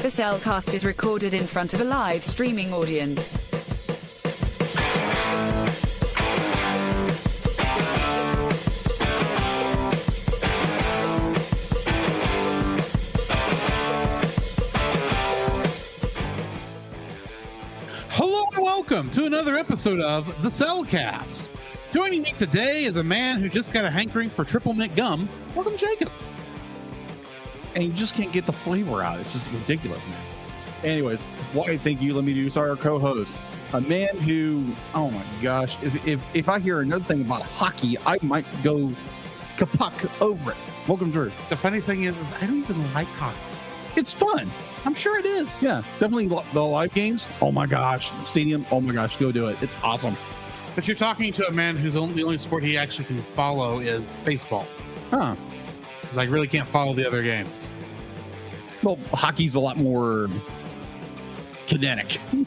The CelCast is recorded in front of a live streaming audience. Hello and welcome to another episode of the CelCast. Joining me today is a man who just got a hankering for triple mint gum. Welcome, Jacob. And you just can't get the flavor out. It's just ridiculous, man. Anyways, why thank you. Let me do our co-host, a man who, oh my gosh, if if, if I hear another thing about hockey, I might go kapuck over it. Welcome, Drew. The funny thing is, is I don't even like hockey. It's fun. I'm sure it is. Yeah, definitely the live games. Oh my gosh, stadium. Oh my gosh, go do it. It's awesome. But you're talking to a man whose only the only sport he actually can follow is baseball. Huh. I really can't follow the other games. Well, hockey's a lot more kinetic.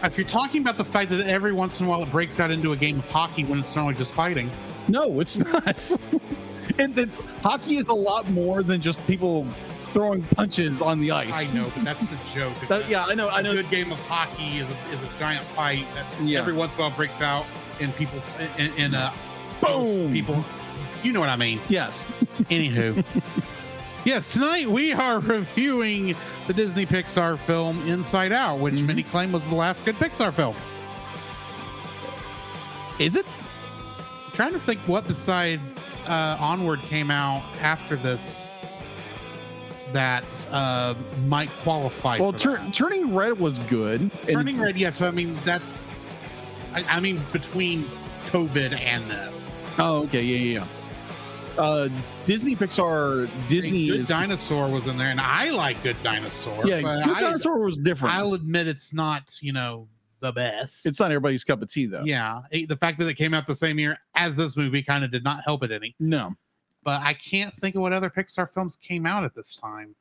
If you're talking about the fact that every once in a while it breaks out into a game of hockey when it's normally just fighting, No, it's not. and it's, hockey is a lot more than just people throwing punches on the ice. I know, but that's the joke. That, yeah, I know. I a know. good game of hockey is a, is a giant fight that Yeah. every once in a while breaks out and people in, in uh Boom. people you know what i mean Yes. anywho yes tonight we are reviewing the disney pixar film inside out which Mhm. many claim was the last good pixar film Is it? I'm trying to think what besides uh onward came out after this that uh might qualify Well, tur- Turning Red was good. turning red yes but i mean that's I, I mean between covid and this Oh, okay. Yeah, yeah, yeah. Uh, Disney Pixar, I mean, Disney Good is. Dinosaur was in there, and I like Good Dinosaur. yeah, but Good I, Dinosaur was different. I'll admit it's not, you know, the best. it's not everybody's cup of tea, though. yeah, the fact that it came out the same year as this movie kind of did not help it any. No, But I can't think of what other Pixar films came out at this time,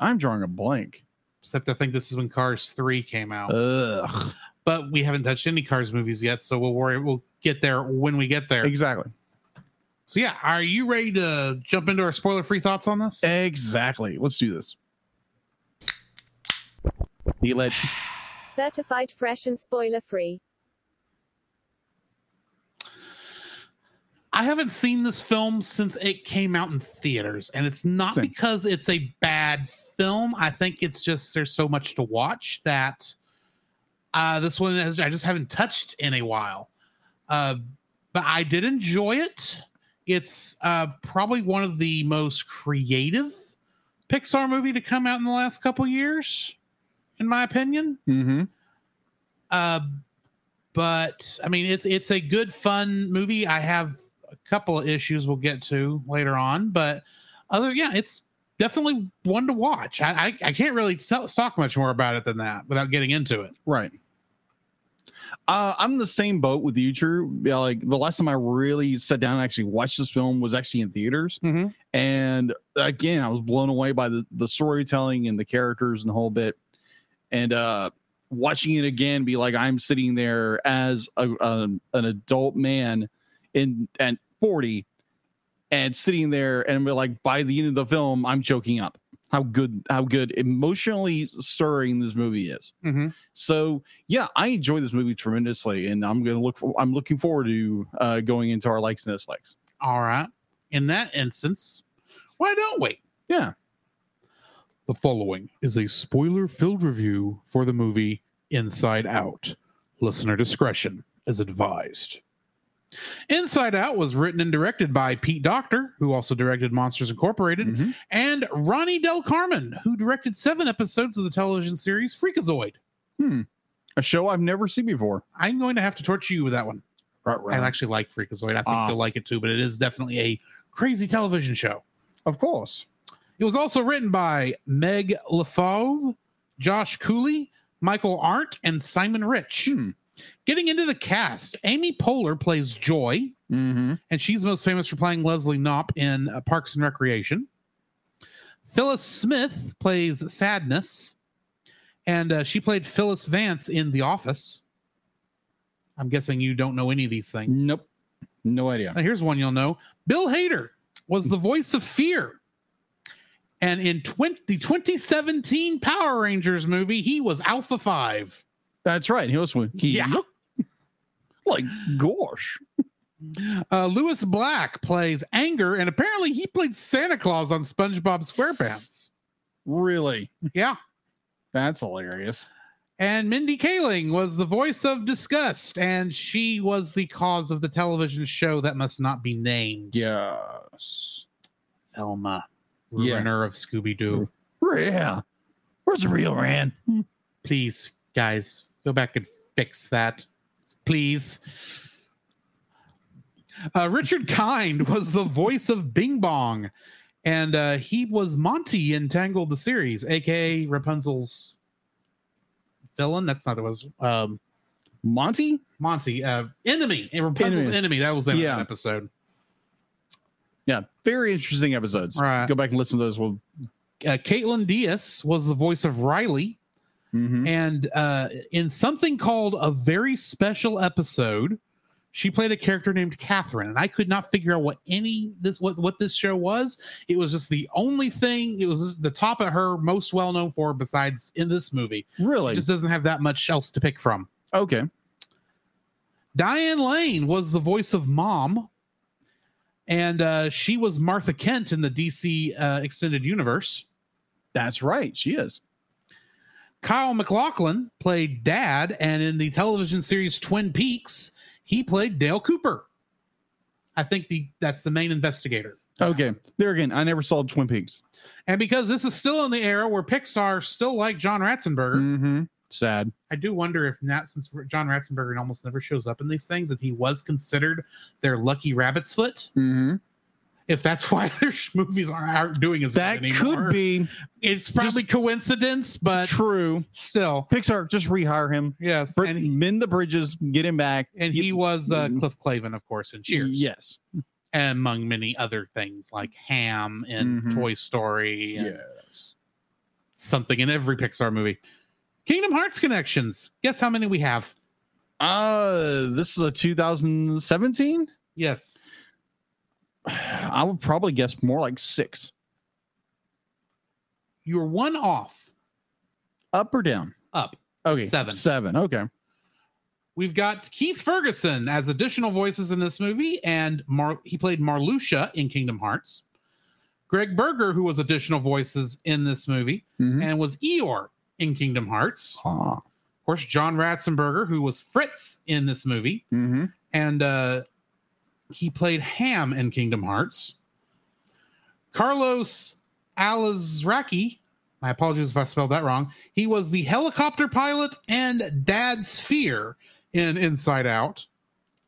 I'm drawing a blank. except I think this is when Cars Three came out. Ugh. but we haven't touched any Cars movies yet, so we'll worry. We'll get there when we get there. Exactly. So yeah, are you ready to jump into our spoiler-free thoughts on this? Exactly. Let's do this. Feel it. Certified fresh and spoiler free. I haven't seen this film since it came out in theaters, and it's not Same. because it's a bad film. I think it's just there's so much to watch that uh, this one has, I just haven't touched in a while. Uh, but I did enjoy it. It's uh, probably one of the most creative Pixar movie to come out in the last couple years, in my opinion. Mm-hmm. Uh, but I mean, it's it's a good, fun movie. I have a couple of issues we'll get to later on, but other, yeah, it's definitely one to watch. I I, I can't really talk much more about it than that without getting into it. Right. Uh, I'm in the same boat with you, Drew. Yeah, like the last time I really sat down and actually watched this film was actually in theaters. Mhm. And again, I was blown away by the, the storytelling and the characters and the whole bit. And uh, watching it again, be like, I'm sitting there as a, a, an adult man in at 40 and sitting there and be like, by the end of the film, I'm choking up. How good, how good emotionally stirring this movie is. Mhm. So yeah, I enjoy this movie tremendously, and I'm gonna look. For, I'm looking forward to uh, going into our likes and dislikes. All right. In that instance, why don't we? Yeah. The following is a spoiler filled review for the movie Inside Out. Listener discretion is advised. Inside Out was written and directed by Pete Docter, who also directed Monsters Incorporated, Mhm. and Ronnie Del Carmen, who directed seven episodes of the television series Freakazoid. A show I've never seen before. I'm going to have to torture you with that one. Right, I actually like Freakazoid. I think Ah. you'll like it too, but it is definitely a crazy television show. Of course. It was also written by Meg LaFauve, Josh Cooley, Michael Arndt, and Simon Rich. Hmm. Getting into the cast, Amy Poehler plays Joy, Mm-hmm. and she's most famous for playing Leslie Knope in uh, Parks and Recreation. Phyllis Smith plays Sadness, and uh, she played Phyllis Vance in The Office. I'm guessing you don't know any of these things. Nope. No idea. Now, here's one you'll know. Bill Hader was the voice of Fear And in 20, the 2017 Power Rangers movie, he was Alpha 5. That's right. He was. He Yeah. looked like gosh. Uh, Lewis Black plays Anger, and apparently he played Santa Claus on SpongeBob SquarePants. Really? Yeah. That's hilarious. And Mindy Kaling was the voice of Disgust, and she was the cause of the television show that must not be named. Yes. Velma, Yeah. of Scooby Doo. Yeah. Where's the real Rand? Please, guys, go back and fix that. Please. Uh, Richard Kind was the voice of Bing Bong, and uh, he was Monty in Tangled the series, aka Rapunzel's villain. That's not the was um, Monty? Monty, uh, enemy, and Rapunzel's enemy. Enemy. That was the Yeah. that episode. Yeah. Very interesting episodes. Right. Go back and listen to those. We'll, Uh, Kaitlyn Dias was the voice of Riley, Mhm. and uh, in something called a very special episode, she played a character named Catherine, and I could not figure out what any this what what this show was. It was just the only thing. It was the top of her most well known for, besides in this movie. Really? It just doesn't have that much else to pick from. okay. Diane Lane was the voice of Mom, and uh, she was Martha Kent in the DC uh, extended universe. That's right. She is. Kyle MacLachlan played Dad, and in the television series Twin Peaks, he played Dale Cooper. I think the that's the main investigator. Okay. There again, I never saw Twin Peaks. And because this is still in the era where Pixar still like John Ratzenberger, Mm-hmm. Sad. I do wonder if not since John Ratzenberger almost never shows up in these things, that he was considered their lucky rabbit's foot. Mm-hmm. If that's why their movies aren't, doing as That good anymore. could be It's probably coincidence, but true. still. Pixar, just rehire him. Yes. Br- and he, mend the bridges, get him back. and he was uh, Mm. Cliff Clavin, of course, in Cheers. Yes. and among many other things like Ham and Mhm. Toy Story and Yes. something in every Pixar movie. Kingdom Hearts connections. Guess how many we have? Uh, this is a 2017. Yes. I would probably guess more like six. You're one off. Up or down? Up. Okay. Seven. Seven. Okay. We've got Keith Ferguson as additional voices in this movie, and Mar- he played Marluxia in Kingdom Hearts. Greg Berger, who was additional voices in this movie, Mhm. and was Eeyore in Kingdom Hearts. Ah. Of course, John Ratzenberger, who was Fritz in this movie, Mm-hmm. and uh, he played Ham in Kingdom Hearts. Carlos Alazraqui, my apologies if I spelled that wrong. He was the helicopter pilot and Dad Sphere in Inside Out,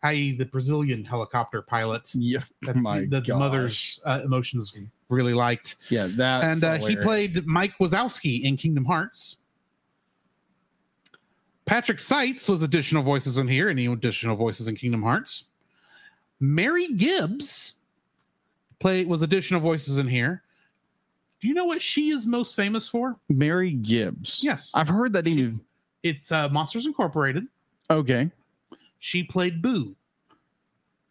i.e., the Brazilian helicopter pilot Yeah. that My the, the mother's uh, emotions really liked. Yeah. That. and uh, he played Mike Wazowski in Kingdom Hearts. Patrick Seitz was additional voices in here, and he additional voices in Kingdom Hearts. Mary Gibbs play was additional voices in here. Do you know what she is most famous for? Mary Gibbs. Yes, I've heard that name. it's uh, Monsters Incorporated. Okay. She played Boo.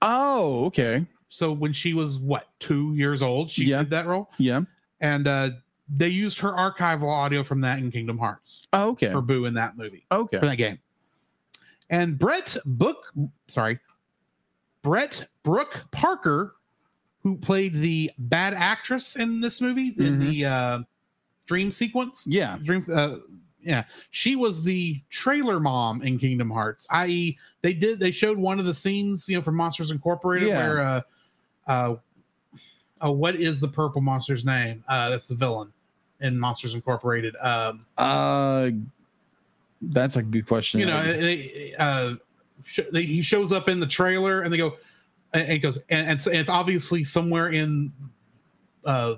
Oh, okay. So when she was what two years old, she Yeah. did that role, Yeah. and uh, they used her archival audio from that in Kingdom Hearts Oh, okay. for Boo in that movie. Okay. for that game. And Brett Book, sorry, Brett Brooke Parker, who played the bad actress in this movie in Mhm. the uh, dream sequence. Yeah. Dream, uh, yeah, she was the trailer mom in Kingdom Hearts. I.e., they did they showed one of the scenes, you know, from Monsters Incorporated Yeah. where uh, uh, uh, what is the purple monster's name? Uh, that's the villain in Monsters Incorporated. Um, Uh, that's a good question. you know, they, uh, sh- they, he shows up in the trailer, and they go, and and goes, and, and, and it's obviously somewhere in uh,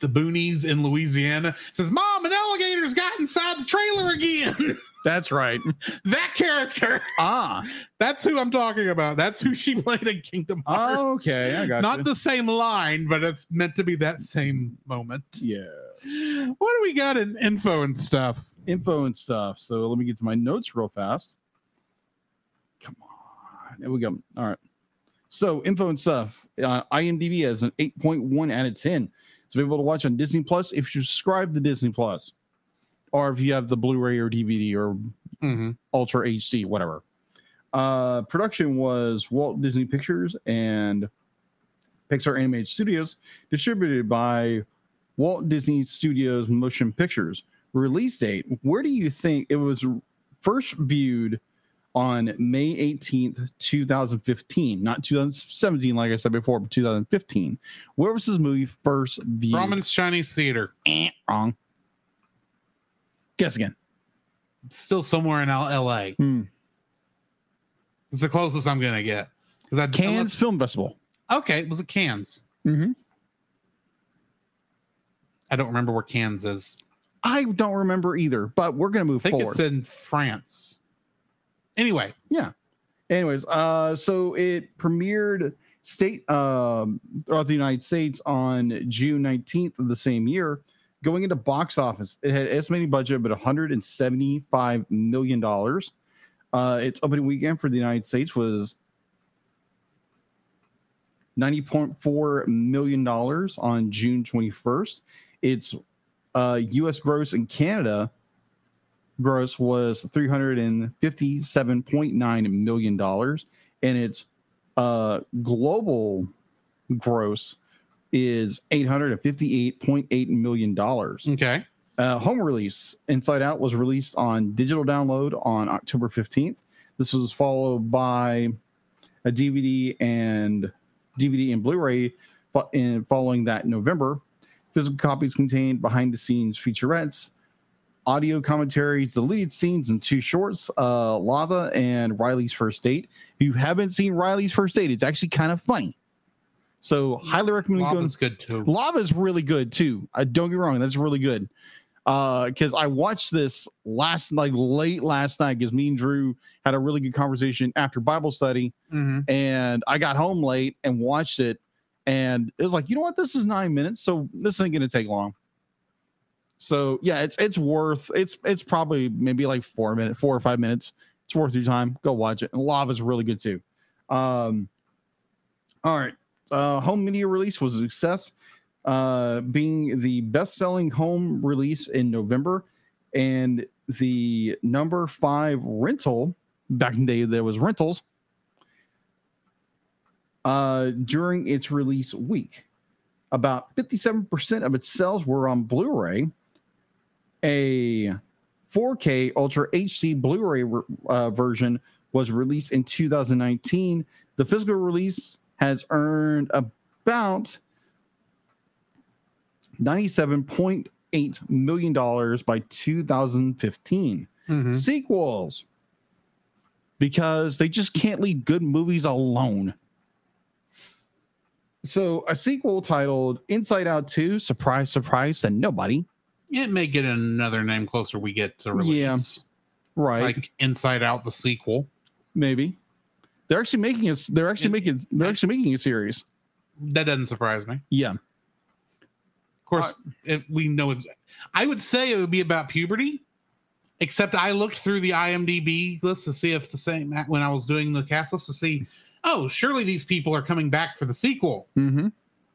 the boonies in Louisiana. It says, "Mom, an alligator's got inside the trailer again." that's right. that character, Ah. that's who I'm talking about. That's who she played in Kingdom Hearts. Oh, okay. I got Not you. the same line, but it's meant to be that same moment. yeah. What do we got in info and stuff? Info and stuff. So let me get to my notes real fast. There we go. All right. So info and stuff. Uh, IMDb has an 8.1 out of 10. It's available to watch on Disney Plus if you subscribe to Disney Plus, or if you have the Blu-ray or DVD or hmm Ultra HD, whatever. Uh, production was Walt Disney Pictures and Pixar Animated Studios, distributed by Walt Disney Studios Motion Pictures. Release date: Where do you think it was first viewed? On May 18th, 2015, not 2017, like I said before, but 2015. Where was this movie first viewed? Grauman's Chinese Theater. Eh, wrong. Guess again. Still somewhere in L- LA. Hmm. It's the closest I'm gonna get. Because that Cannes unless- Film Festival. Okay, was it Cannes? Mm-hmm. I don't remember where Cannes is. I don't remember either, but we're gonna move I think forward. it's in France. Anyway, yeah. Anyways, uh, so it premiered state um throughout the United States on June 19th of the same year. Going into box office, it had estimated budget of 175 million dollars. Uh, its opening weekend for the United States was 90.4 million dollars on June 21st. Its uh, U.S. gross in Canada gross was 357.9 million dollars and its uh global gross is 858.8 million dollars. Okay. uh, home release inside out was released on digital download on october 15th this was followed by a dvd and dvd and blu-ray in following that in november. Physical copies contained behind the scenes featurettes audio commentaries, deleted scenes, and two shorts, uh, Lava and Riley's First Date. If you haven't seen Riley's First Date, it's actually kind of funny. So highly recommend. Lava's good too. Lava is really good too. I don't get wrong, that's really good. Uh, because I watched this last like late last night because me and Drew had a really good conversation after Bible study, hmm and I got home late and watched it, and it was like, you know what, this is nine minutes, so this ain't gonna take long. So yeah, it's it's worth it's it's probably maybe like four minutes, four or five minutes. It's worth your time. Go watch it. And Lava's really good too. Um, all right. Uh, home media release was a success, uh, being the best-selling home release in November, and the number five rental. Back in the day, there was rentals. Uh, during its release week, about 57% of its sales were on Blu-ray. A 4K Ultra HD Blu-ray uh, version was released in 2019. The physical release has earned about 97.8 million dollars by 2015. hmm Sequels, because they just can't leave good movies alone. So, a sequel titled Inside Out 2, surprise, surprise to nobody. It may get another name closer we get to Yeah. release. Right. Like Inside Out, the sequel. maybe. They're actually making it. They're actually It- making. They're actually making a series. That doesn't surprise me. Yeah. Of course, Uh, if we know it's, I would say it would be about puberty, except I looked through the IMDb list to see if the same when I was doing the cast list to see, oh, surely these people are coming back for the sequel. Mm-hmm.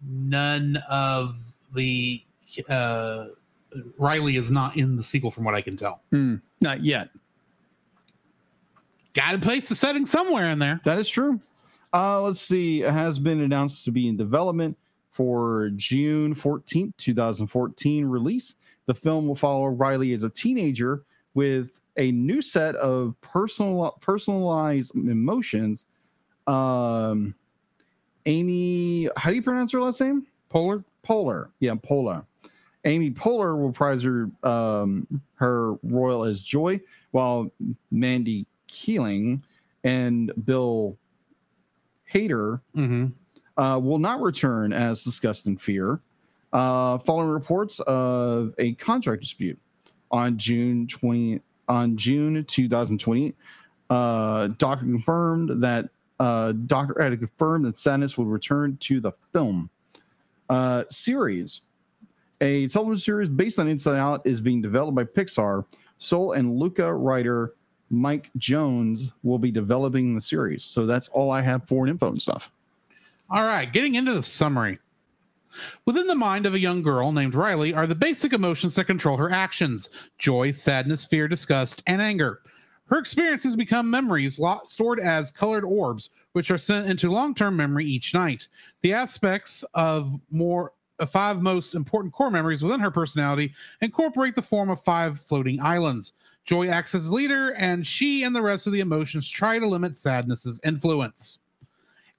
None of the uh, Riley is not in the sequel, from what I can tell. Not yet. Got to place the setting somewhere in there. That is true. Uh, let's see. It has been announced to be in development for June 14th, 2014 release. The film will follow Riley as a teenager with a new set of personal personalized emotions. Um, Amy, how do you pronounce her last name? Polar. Polar. Yeah, Polar. Amy Polar will prize her um, her royal as Joy, while Mandy Keeling and Bill Hader Mm-hmm. uh, will not return as discussed in Fear. Uh, following reports of a contract dispute on June 20 on June 2020, uh, Docter confirmed that uh, Docter had confirmed that Sadness would return to the film uh, series. A television series based on Inside Out is being developed by Pixar. Soul and Luca writer Mike Jones will be developing the series. So that's all I have for info and stuff. All right, getting into the summary. Within the mind of a young girl named Riley are the basic emotions that control her actions joy, sadness, fear, disgust, and anger. Her experiences become memories stored as colored orbs, which are sent into long term memory each night. The aspects of more of five most important core memories within her personality incorporate the form of five floating islands. Joy acts as leader, and she and the rest of the emotions try to limit sadness's influence.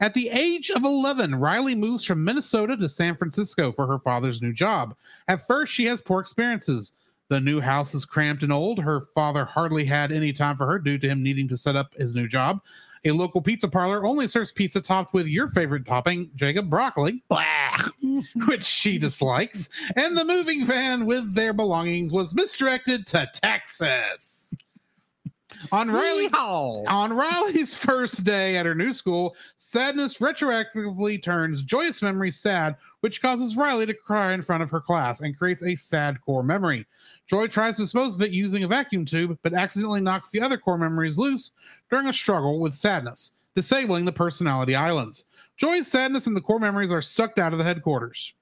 At the age of 11, Riley moves from Minnesota to San Francisco for her father's new job. At first, she has poor experiences. The new house is cramped and old. Her father hardly had any time for her due to him needing to set up his new job. A local pizza parlor only serves pizza topped with your favorite topping, Jacob broccoli, blah, which she dislikes. And the moving van with their belongings was misdirected to Texas. On Riley, on Riley's first day at her new school, sadness retroactively turns joyous memories sad, which causes Riley to cry in front of her class and creates a sad core memory. Joy tries to dispose of it using a vacuum tube, but accidentally knocks the other core memories loose during a struggle with sadness, disabling the personality islands. Joy's sadness and the core memories are sucked out of the headquarters.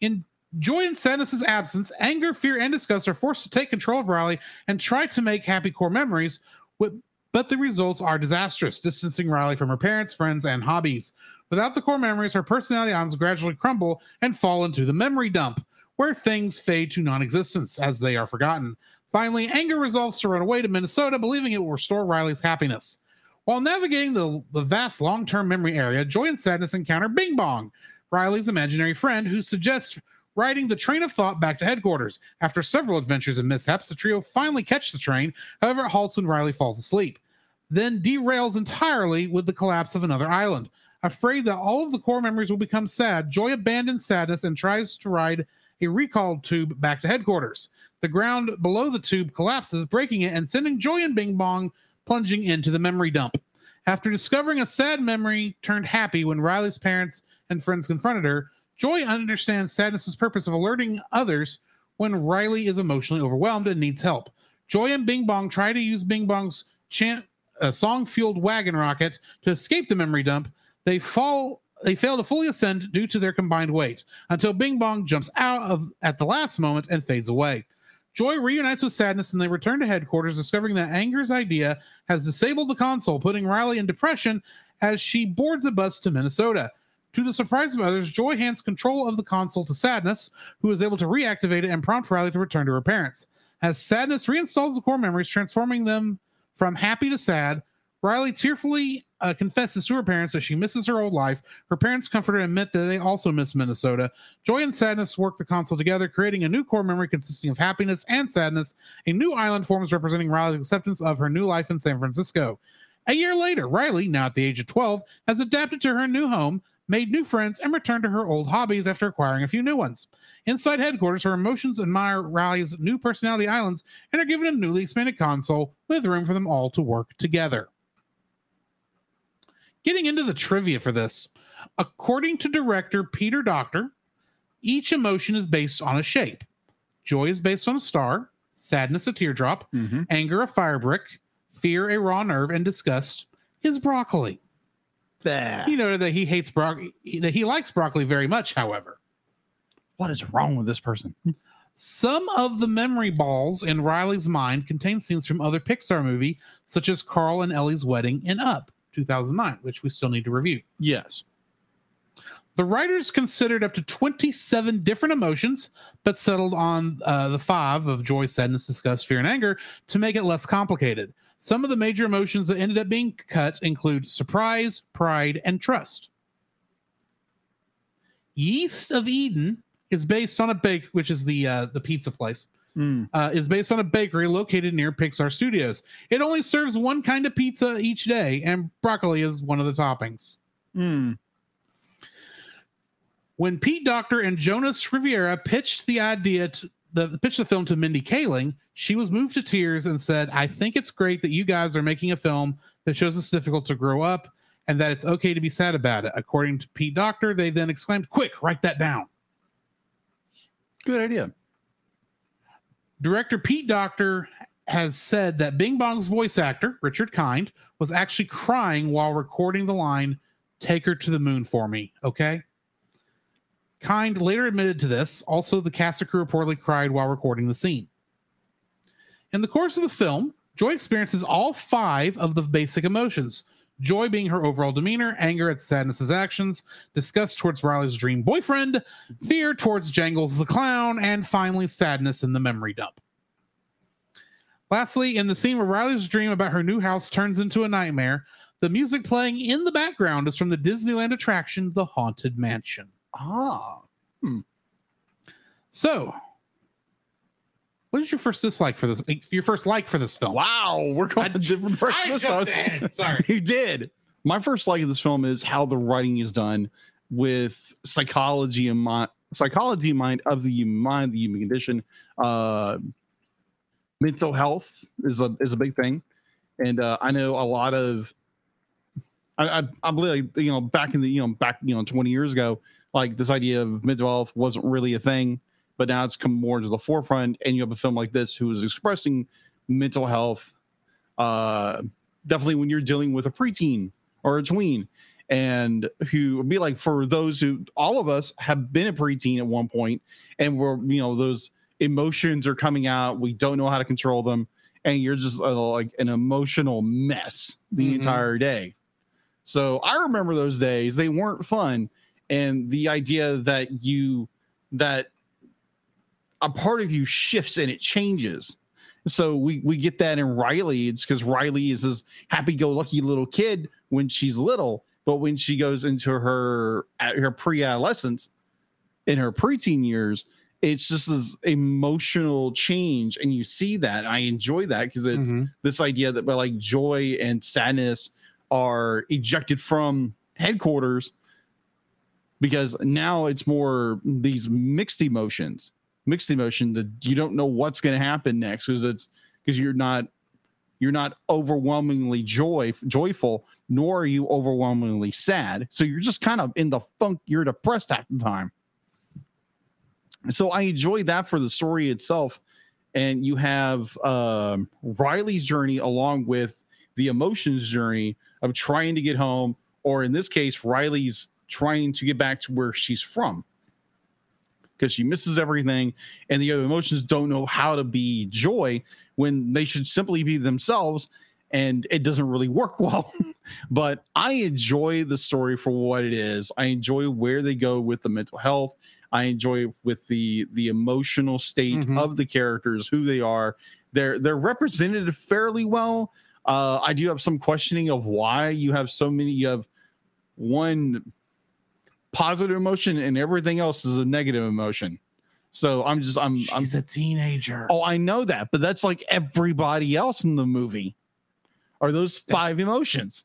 In Joy and Sadness's absence, anger, fear, and disgust are forced to take control of Riley and try to make happy core memories, but the results are disastrous, distancing Riley from her parents, friends, and hobbies. Without the core memories, her personality islands gradually crumble and fall into the memory dump, where things fade to non existence as they are forgotten. Finally, anger resolves to run away to Minnesota, believing it will restore Riley's happiness. While navigating the, the vast long term memory area, Joy and Sadness encounter Bing Bong, Riley's imaginary friend, who suggests riding the train of thought back to headquarters. After several adventures and mishaps, the trio finally catch the train. However, it halts when Riley falls asleep, then derails entirely with the collapse of another island. Afraid that all of the core memories will become sad, Joy abandons sadness and tries to ride a recalled tube back to headquarters. The ground below the tube collapses, breaking it and sending Joy and Bing Bong plunging into the memory dump. After discovering a sad memory turned happy when Riley's parents and friends confronted her, Joy understands Sadness's purpose of alerting others when Riley is emotionally overwhelmed and needs help. Joy and Bing Bong try to use Bing Bong's chant, uh, song-fueled wagon rocket to escape the memory dump. They fall. They fail to fully ascend due to their combined weight until Bing Bong jumps out of at the last moment and fades away. Joy reunites with Sadness and they return to headquarters, discovering that Anger's idea has disabled the console, putting Riley in depression as she boards a bus to Minnesota. To the surprise of others, Joy hands control of the console to Sadness, who is able to reactivate it and prompt Riley to return to her parents. As Sadness reinstalls the core memories, transforming them from happy to sad, Riley tearfully uh, confesses to her parents that she misses her old life. Her parents comfort her and admit that they also miss Minnesota. Joy and Sadness work the console together, creating a new core memory consisting of happiness and sadness. A new island forms representing Riley's acceptance of her new life in San Francisco. A year later, Riley, now at the age of 12, has adapted to her new home, made new friends, and returned to her old hobbies after acquiring a few new ones. Inside headquarters, her emotions admire Riley's new personality islands and are given a newly expanded console with room for them all to work together. Getting into the trivia for this, according to director Peter Docter, each emotion is based on a shape. Joy is based on a star, sadness a teardrop, Mm-hmm. anger a fire brick, fear a raw nerve, and disgust is broccoli. He noted that he hates broccoli, that he likes broccoli very much, however. What is wrong with this person? Some of the memory balls in Riley's mind contain scenes from other Pixar movie, such as Carl and Ellie's wedding in Up 2009, which we still need to review. Yes. The writers considered up to 27 different emotions, but settled on uh, the five of joy, sadness, disgust, fear, and anger to make it less complicated. Some of the major emotions that ended up being cut include surprise, pride, and trust. Yeast of Eden is based on a bake, which is the uh, the pizza place, Mm. uh, is based on a bakery located near Pixar Studios. It only serves one kind of pizza each day, and broccoli is one of the toppings. Mm. when Pete Docter and Jonas Rivera pitched the idea to the pitched the film to Mindy Kaling, she was moved to tears and said, "I think it's great that you guys are making a film that shows it's difficult to grow up and that it's okay to be sad about it." According to Pete Docter, they then exclaimed, "Quick, write that down." Good idea. Director Pete Docter has said that Bing Bong's voice actor, Richard Kind, was actually crying while recording the line, Take her to the moon for me. Okay. Kind later admitted to this. Also, the cast and crew reportedly cried while recording the scene. In the course of the film, Joy experiences all five of the basic emotions joy being her overall demeanor, anger at Sadness's actions, disgust towards Riley's dream boyfriend, fear towards Jangles the clown, and finally sadness in the memory dump. Lastly, in the scene where Riley's dream about her new house turns into a nightmare, the music playing in the background is from the Disneyland attraction, The Haunted Mansion. Ah. So, what is your first dislike for this? Your first like for this film? Wow, we're going I- different I directions. ahead. Sorry. you did. My first like of this film is how the writing is done with psychology and mind, psychology in mind of the human mind, the human condition. Uh, mental health is a is a big thing, and uh, I know a lot of. I, I, I believe, you know, back in the, you know, back, you know, 20 years ago, like this idea of mental health wasn't really a thing, but now it's come more to the forefront. And you have a film like this who is expressing mental health, uh, definitely when you're dealing with a preteen or a tween, and who would be like for those who all of us have been a preteen at one point, and we're you know those emotions are coming out, we don't know how to control them, and you're just uh, like an emotional mess the Mhm. entire day. So I remember those days; they weren't fun, and the idea that you that a part of you shifts and it changes. So we we get that in Riley. It's because Riley is this happy-go-lucky little kid when she's little, but when she goes into her her pre-adolescence, in her preteen years, it's just this emotional change, and you see that. I enjoy that because it's Mhm. this idea that like joy and sadness are ejected from headquarters because now it's more these mixed emotions mixed emotion that you don't know what's going to happen next because it's because you're not you're not overwhelmingly joy joyful nor are you overwhelmingly sad. So you're just kind of in the funk you're depressed at the time. So i enjoy that for the story itself. And you have um, riley's journey along with the emotions journey of trying to get home or in this case riley's trying to get back to where she's from because she misses everything and the other emotions don't know how to be joy when they should simply be themselves and it doesn't really work well. But i enjoy the story for what it is. I enjoy where they go with the mental health. I enjoy with the the emotional state Mhm. of the characters who they are. They're they're represented fairly well. Uh i do have some questioning of why you have so many you have one positive emotion and everything else is a negative emotion so i'm just i'm i'm She's a teenager. Oh, I know that, but that's like everybody else in the movie. Are those five emotions?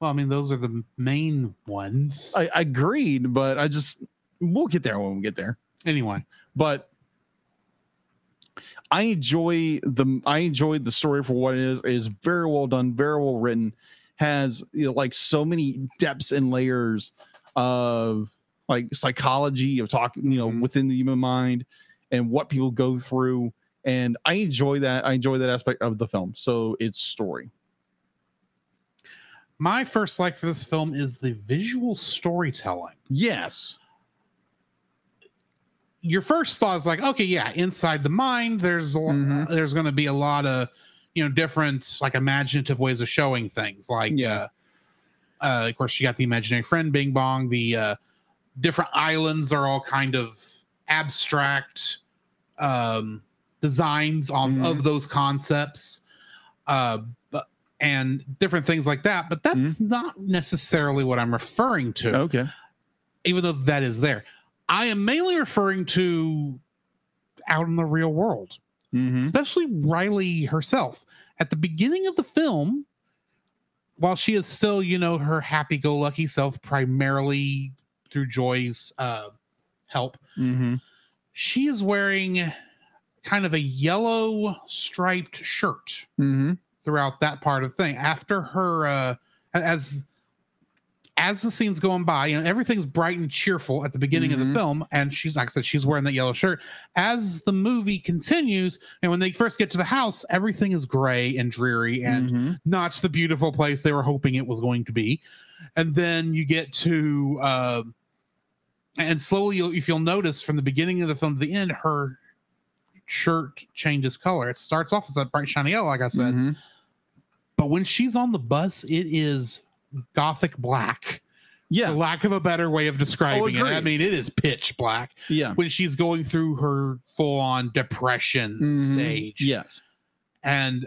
Well, I mean, those are the main ones. I, I agreed, but I just we'll get there when we get there. anyway, But I enjoy the I enjoyed the story for what it is. It is very well done, very well written. Has you know, like so many depths and layers of like psychology of talking, you know, Mhm. within the human mind and what people go through. And I enjoy that. I enjoy that aspect of the film. So it's story. my first like for this film is the visual storytelling. Yes. Your first thought is like, okay, yeah, inside the mind, there's a, Mhm. there's going to be a lot of you know different like imaginative ways of showing things. Like, Yeah. uh, uh, of course, you got the imaginary friend, Bing Bong. The uh, different islands are all kind of abstract um, designs on Mhm. of those concepts. Uh, and different things like that, but that's not necessarily what I'm referring to. Okay. even though that is there. I am mainly referring to out in the real world, Mm-hmm. especially Riley herself. At the beginning of the film, while she is still, you know, her happy go lucky self, primarily through Joy's uh, help, Mm-hmm. she is wearing kind of a yellow striped shirt Mm-hmm. throughout that part of the thing. After her, uh, as as the scene's going by, you know, everything's bright and cheerful at the beginning of Mhm. the film, and she's like I said, she's wearing that yellow shirt. As the movie continues, and when they first get to the house, everything is gray and dreary and Mm-hmm. not the beautiful place they were hoping it was going to be. And then you get to uh, and slowly, you'll, if you'll notice from the beginning of the film to the end, her shirt changes color. It starts off as that bright shiny yellow, like I said, Mhm. but when she's on the bus, it is gothic black. Yeah. For lack of a better way of describing it, I mean, it is pitch black Yeah. when she's going through her full on depression Mhm. stage. Yes. and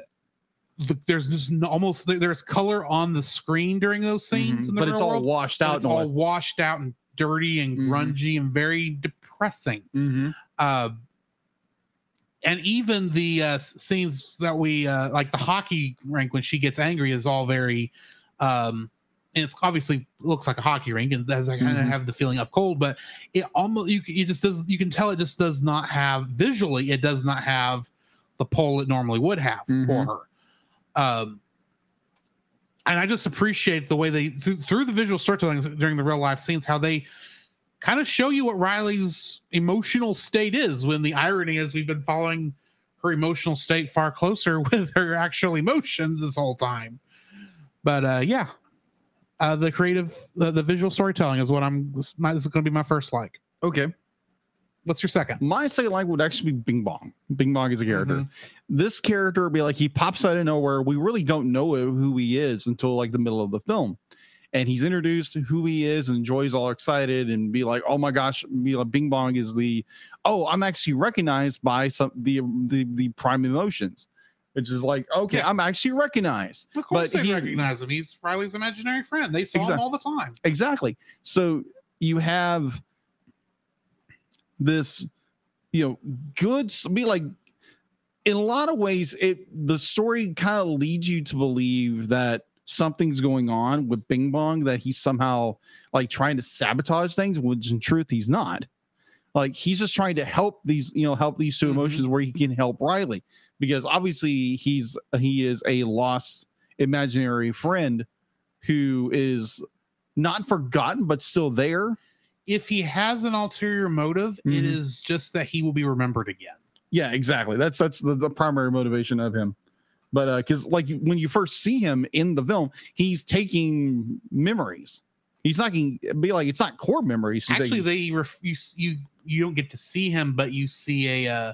the, there's just almost there's color on the screen during those scenes, Mhm. in the But it's all world, washed out. It's all washed out and dirty and Mhm. grungy and very depressing. Mhm. Uh, and even the uh, scenes that we uh, like the hockey rink when she gets angry is all very. Um, and it's obviously looks like a hockey rink, and does I kind of Mhm. have the feeling of cold, but it almost you it just does you can tell it just does not have visually it does not have the pull it normally would have for Mhm. her. Um, and I just appreciate the way they through, through the visual storytelling during the real life scenes how they kind of show you what Riley's emotional state is. When the irony is we've been following her emotional state far closer with her actual emotions this whole time. But uh, yeah, uh, the creative, the, the visual storytelling is what I'm. My, this is going to be my first like. Okay. What's your second? My second like would actually be Bing Bong. Bing Bong is a character. Mhm. This character would be like he pops out of nowhere. We really don't know who he is until like the middle of the film. And he's introduced who he is, and Joy's all excited and be like, "Oh my gosh!" Be like, "Bing Bong is the oh, I'm actually recognized by some the the the prime emotions," which is like, okay, Yeah. I'm actually recognized. Of course, But they he- recognize him. He's Riley's imaginary friend. They saw him all the time. exactly so you have this you know good be like in a lot of ways it the story kind of leads you to believe that something's going on with bing bong that he's somehow like trying to sabotage things which in truth he's not like he's just trying to help these you know help these 2 Mhm. emotions where he can help riley because obviously he's he is a lost imaginary friend who is not forgotten but still there. If he has an ulterior motive, it Mhm. is just that he will be remembered again. yeah exactly. That's that's the, the primary motivation of him. But uh because like when you first see him in the film he's taking memories. He's not going to be like it's not core memories. He's Actually, taking- they ref- you you you don't get to see him, but you see a, uh,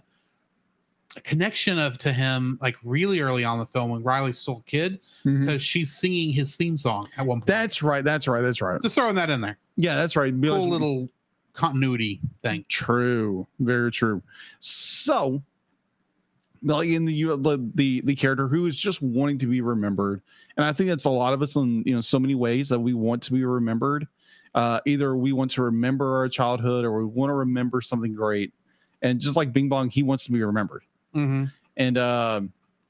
connection of to him like really early on the film when Riley's still a kid because she's singing his theme song at one point. that's right that's right that's right just throwing that in there. yeah that's right Be Cool like- little continuity thing. True, very true. So, like in the you the, the the character who is just wanting to be remembered, and I think that's a lot of us in you know so many ways that we want to be remembered. Uh, either we want to remember our childhood or we want to remember something great, and just like Bing Bong, he wants to be remembered. Mm-hmm. And uh,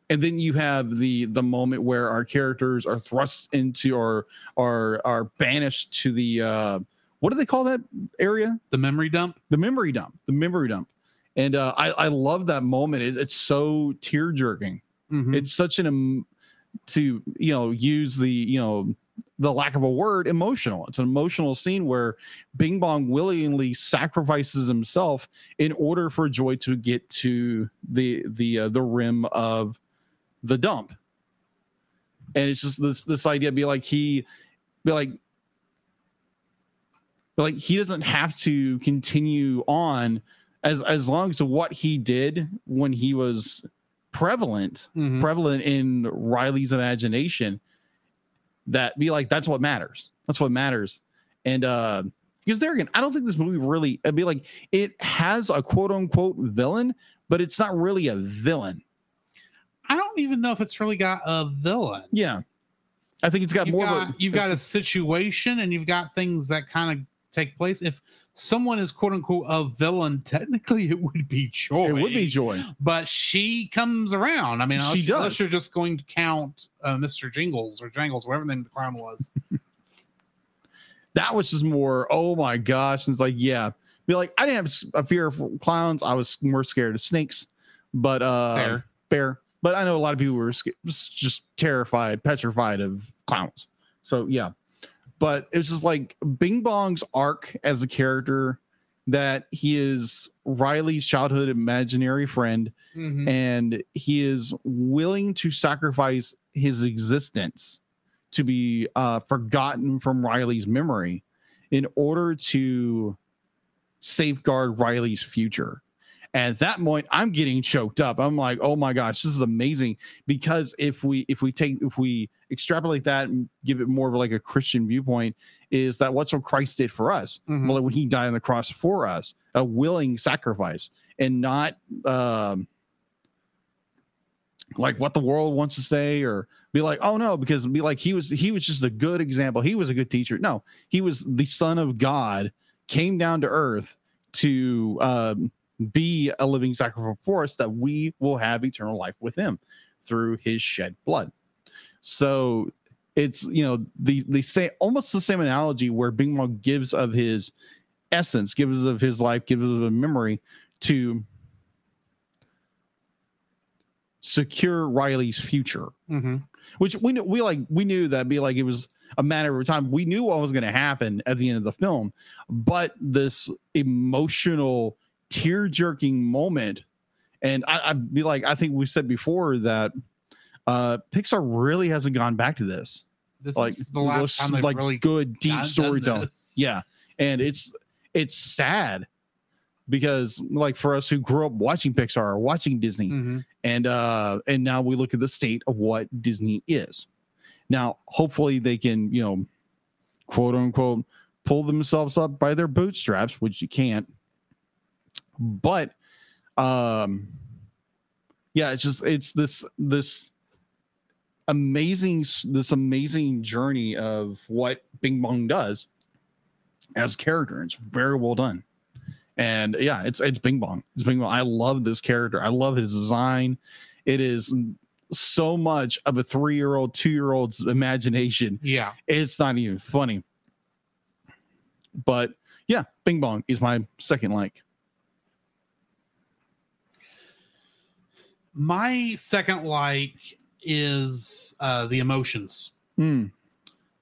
and then you have the the moment where our characters are thrust into or are are banished to the uh, what do they call that area? The memory dump. the memory dump the memory dump and uh i i love that moment it's, it's so tear jerking Mhm. it's such an um, to you know use the you know the lack of a word emotional it's an emotional scene where bing bong willingly sacrifices himself in order for joy to get to the the uh, the rim of the dump and it's just this this idea be like he be like but like he doesn't have to continue on as as long as what he did when he was prevalent Mhm. prevalent in Riley's imagination that be like that's what matters that's what matters and uh because there again I don't think this movie really I'd be like it has a quote unquote villain but it's not really a villain I don't even know if it's really got a villain. yeah I think it's got you've more got, of a you've got a situation and you've got things that kind of take place. If someone is quote unquote a villain, technically it would be Joy. it would be joy but she comes around. I mean, She unless, unless does. you're just going to count uh, Mr. Jingles or Jangles, whatever the name the clown was. that was just more oh my gosh and it's like yeah be like i didn't have a fear of clowns i was more scared of snakes but uh Fair. bear but i know a lot of people were just terrified petrified of clowns so yeah but it was just like bing bong's arc as a character that he is riley's childhood imaginary friend Mhm. and he is willing to sacrifice his existence to be uh, forgotten from Riley's memory in order to safeguard Riley's future. And at that point, I'm getting choked up. I'm like, oh my gosh, this is amazing. Because if we if we take if we extrapolate that and give it more of like a Christian viewpoint, is that what's what Christ did for us? Mhm. Well, when he died on the cross for us, a willing sacrifice, and not um like what the world wants to say or be like, oh no, because be like he was he was just a good example. He was a good teacher. No, he was the son of God, came down to earth to um, be a living sacrifice for us that we will have eternal life with him through his shed blood. So it's you know the they say almost the same analogy where Bing Bong gives of his essence, gives of his life, gives of a memory to secure Riley's future Mm-hmm. which we knew we like we knew that be like it was a matter of time. We knew what was going to happen at the end of the film, but this emotional, tear jerking moment, and I, I'd be like, I think we said before that uh Pixar really hasn't gone back to this, This like is the last time like really good deep storytelling. Yeah, and it's it's sad because like for us who grew up watching Pixar or watching Disney, Mhm. and uh and now we look at the state of what disney is now hopefully they can you know quote unquote pull themselves up by their bootstraps which you can't but um yeah it's just it's this this amazing this amazing journey of what bing bong does as a character it's very well done. And yeah it's it's bing bong. It's bing bong. I love this character. I love his design. It is so much of a three-year-old two-year-old's imagination. Yeah. it's not even funny. But yeah bing bong is my second like My second like is uh, the emotions. Mm,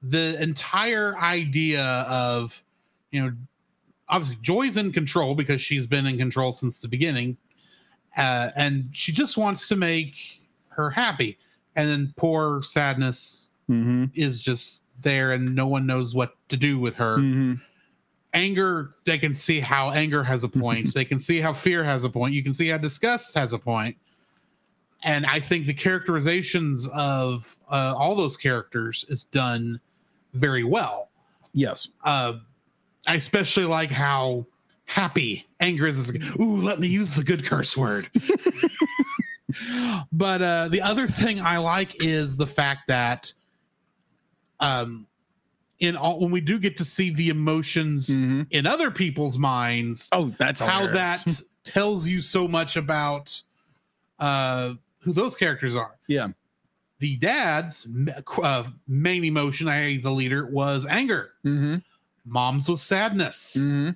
the entire idea of you know obviously joy's in control because she's been in control since the beginning uh, and she just wants to make her happy. And then poor sadness hmm is just there and no one knows what to do with her. Hmm anger they can see how anger has a point. They can see how fear has a point. You can see how disgust has a point and i think the characterizations of uh, all those characters is done very well yes uh, i especially like how happy anger is like, ooh let me use the good curse word but uh, the other thing i like is the fact that um in all when we do get to see the emotions Mhm. in other people's minds oh that's how hilarious. that tells you so much about uh who those characters are. Yeah. The dad's uh, main emotion i.e the leader was anger. Hmm mom's was sadness. Hmm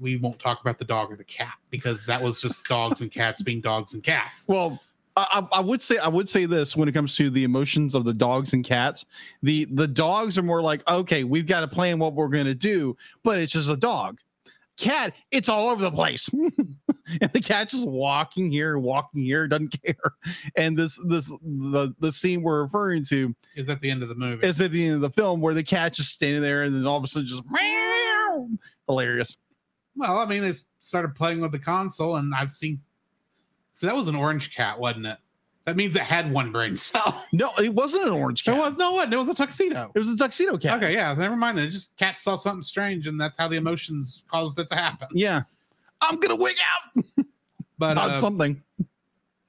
we won't talk about the dog or the cat because that was just dogs and cats being dogs and cats. Well I, I would say I would say this when it comes to the emotions of the dogs and cats. The the dogs are more like, okay, we've got to plan what we're gonna do, but it's just a dog. Cat, it's all over the place. and the cat just walking here, walking here, doesn't care. And this this the the scene we're referring to is at the end of the movie is at the end of the film where the cat just standing there and then all of a sudden just meow. hilarious. well i mean they started playing with the console and i've seen so that was an orange cat wasn't it that means it had one brain cell No, it wasn't an orange cat. There was no one. It was a tuxedo. it was a tuxedo cat. Okay, yeah, never mind. It just cat saw something strange, and that's how the emotions caused it to happen. Yeah. I'm gonna wig out But about uh, something.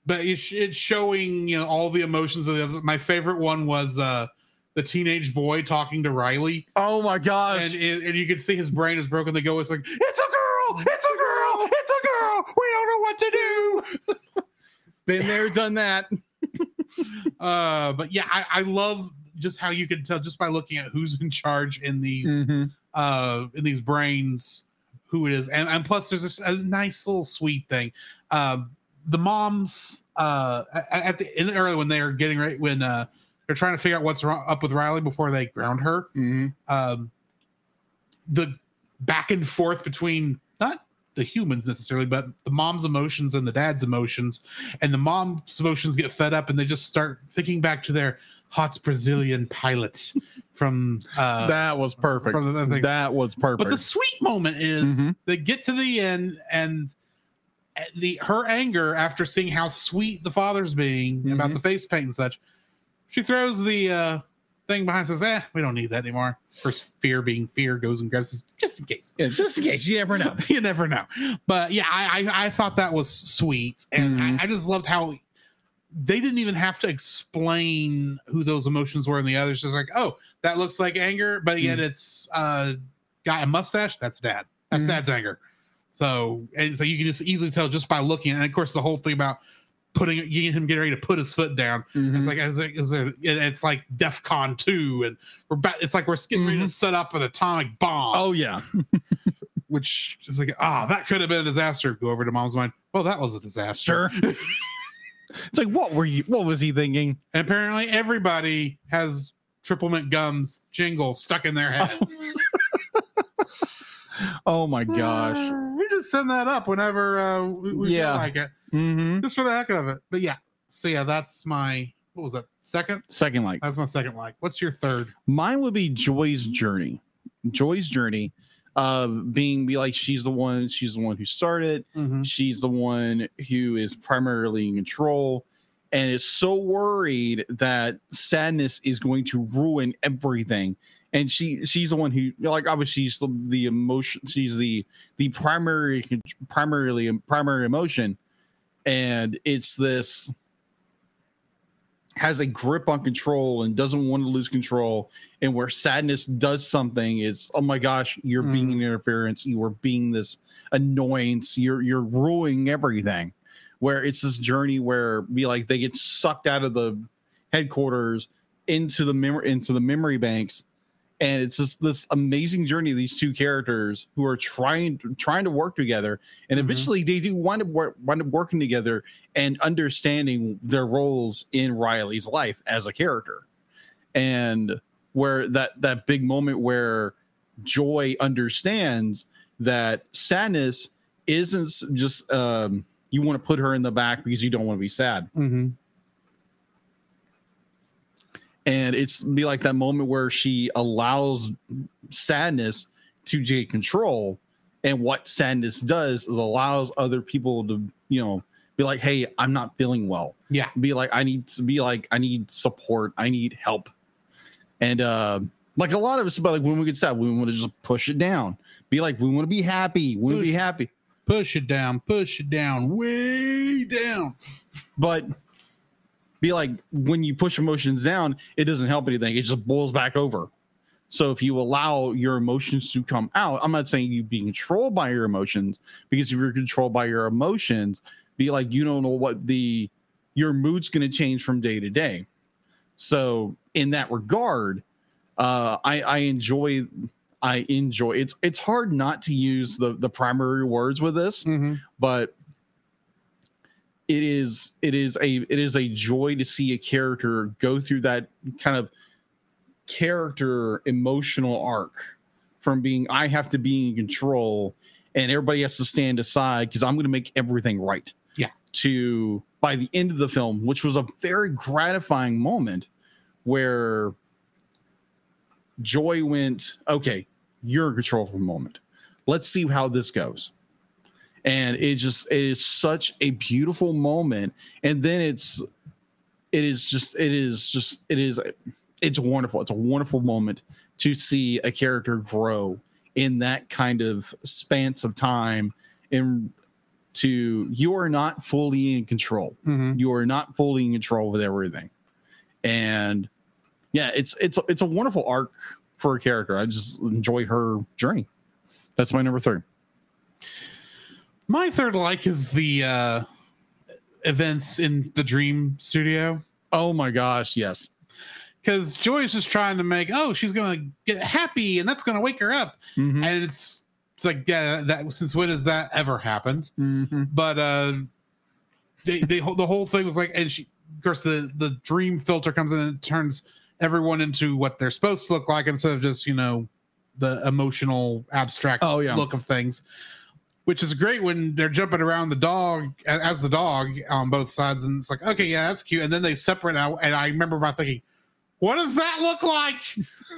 but it's, it's showing you know all the emotions of the other. My favorite one was uh the teenage boy talking to Riley, Oh my gosh. and it, and you can see his brain is broken. They go, it's like it's a girl, it's a girl, it's a girl. We don't know what to do. Been there, done that. Uh, but yeah, I, I love just how you can tell just by looking at who's in charge in these Mhm. uh in these brains who it is. And, and plus there's this, a nice little sweet thing. Um the moms uh at- the in the early when they're getting right when uh they're trying to figure out what's wrong, up with riley before they ground her Mhm. um the back and forth between not the humans necessarily but the mom's emotions and the dad's emotions and the mom's emotions get fed up and they just start thinking back to their hot brazilian pilot from uh that was perfect. from the thing. That was perfect. But the sweet moment is Mhm. they get to the end and uh, the her anger after seeing how sweet the father's being about Mhm. the face paint and such, she throws the uh thing behind says, eh, we don't need that anymore. Her fear being fear goes and grabs this just in case. yeah, just in case you never know. you never know. But yeah, I I, I thought that was sweet. And Mhm. I, I just loved how they didn't even have to explain who those emotions were and the others. Just like oh that looks like anger but yet it's uh got a mustache? That's dad. That's Mhm. dad's anger. So and so you can just easily tell just by looking. And of course the whole thing about putting getting him getting ready to put his foot down Mhm. it's like as a, as a, it's like defcon 2 and we're back it's like we're getting ready to set up an atomic bomb. Oh yeah. which is like ah that could have been a disaster. Go over to mom's mind well that was a disaster. Sure. it's like what were you what was he thinking? And apparently everybody has triple mint gums jingle stuck in their heads. Oh my gosh. we just send that up whenever uh, we, we Yeah. feel like it, Mm-hmm. just for the heck of it. But yeah, so yeah, that's my what was that second? Second like That's my second like. What's your third? mine would be Joy's journey. Joy's journey of being be like she's the one, she's the one who started, mm-hmm. she's the one who is primarily in control. And is so worried that sadness is going to ruin everything. And she she's the one who like obviously she's the, the emotion she's the the primary primarily primary emotion. And it's this has a grip on control and doesn't want to lose control and where sadness does something is oh my gosh you're being mm. an interference you are being this annoyance you're you're ruining everything. Where it's this journey where be like they get sucked out of the headquarters into the memory into the memory banks and it's just this amazing journey of these two characters who are trying trying to work together and Mhm. eventually they do wind up, wind up working together and understanding their roles in riley's life as a character and where that that big moment where joy understands that sadness isn't just um you want to put her in the back because you don't want to be sad Mm-hmm. And it's be like that moment where she allows sadness to take control. And what sadness does is allows other people to you know be like hey i'm not feeling well. Yeah. be like i need to be like i need support. I need help. And uh like a lot of us about like when we get sad we want to just push it down. Be like we want to be happy. We want to be happy. Push it down, push it down, way down. but be like when you push emotions down it doesn't help anything. It just boils back over. So if you allow your emotions to come out i'm not saying you be controlled by your emotions because if you're controlled by your emotions be like you don't know what the your mood's going to change from day to day. So in that regard uh i i enjoy i enjoy it's it's hard not to use the the primary words with this Mm-hmm. but it is it is a it is a joy to see a character go through that kind of character emotional arc from being I have to be in control and everybody has to stand aside because I'm going to make everything right. Yeah. To by the end of the film, which was a very gratifying moment where Joy went, okay, you're in control for a moment. Let's see how this goes and it just it is such a beautiful moment. And then it's it is just it is just it is it's wonderful. It's a wonderful moment to see a character grow in that kind of spans of time and to you are not fully in control. Mm-hmm. you are not fully in control with everything. And yeah it's it's it's a wonderful arc for a character. I just enjoy her journey. That's my number three My third like is the uh events in the Dream Studio. oh my gosh yes Because Joy's just trying to make, oh, she's gonna get happy and that's gonna wake her up. Mhm. And it's it's like, yeah, that since when has that ever happened? Mhm. But uh they, they the whole thing was like, and she of course the the dream filter comes in and turns everyone into what they're supposed to look like instead of just, you know, the emotional abstract Oh, yeah. look of things. Which is great when they're jumping around the dog as the dog on both sides, and it's like, okay, yeah, that's cute. And then they separate out, and I remember my thinking, what does that look like?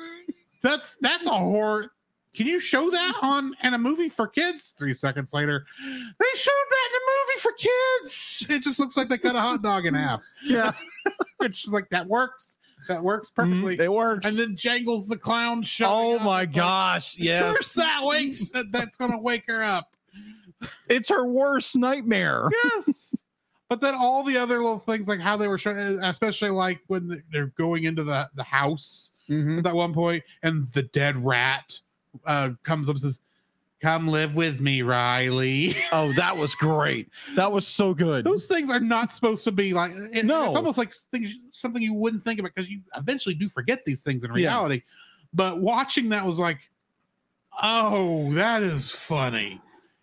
That's that's a horror. Can you show that on in a movie for kids? Three seconds later, they showed that in a movie for kids. It just looks like they cut a hot dog in half. Yeah, It's just like that works. That works mm-hmm. perfectly. it works. and then Jangles the clown showing oh my like, gosh, Of yes, course that wakes that, that's gonna wake her up. It's her worst nightmare. Yes. But then all the other little things, like how they were showing, especially like when they- they're going into the, the house Mhm. at that one point, and the dead rat uh, comes up and says, Come live with me, Riley. Oh, that was great. That was so good. Those things are not supposed to be like, it- No. it's almost like things, something you wouldn't think about because you eventually do forget these things in Yeah. reality. But watching that was like, oh, that is funny.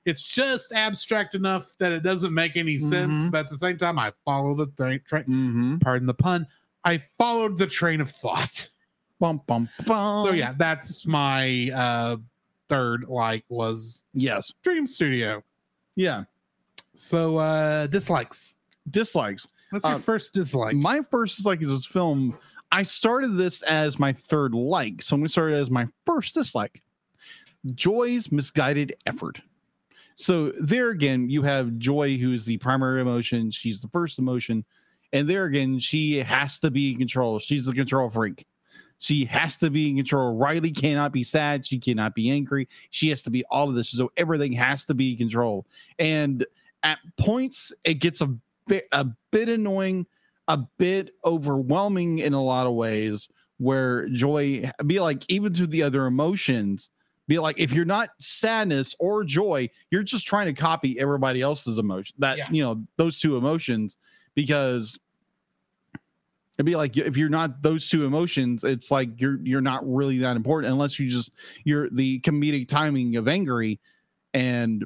It's just abstract enough that it doesn't make any sense, Mhm. but at the same time, I follow the train. Tra- Mm-hmm. pardon the pun. I followed the train of thought. Bum, bum, bum. So yeah, that's my uh third like was Yes. Dream Studio. Yeah. So uh dislikes. Dislikes. What's your Um, first dislike? my first dislike is this film. I started this as my third like, so I'm gonna start it as my first dislike. Joy's misguided effort. So there again, you have Joy, who is the primary emotion. She's the first emotion, and there again, she has to be in control. She's the control freak. She has to be in control. Riley cannot be sad. She cannot be angry. She has to be all of this. So everything has to be controlled. And at points, it gets a bit a bit annoying, a bit overwhelming in a lot of ways. Where joy be like, even to the other emotions, be like, if you're not sadness or joy, you're just trying to copy everybody else's emotion. That Yeah. you know those two emotions because it'd be like if you're not those two emotions it's like you're you're not really that important unless you just you're the comedic timing of angry and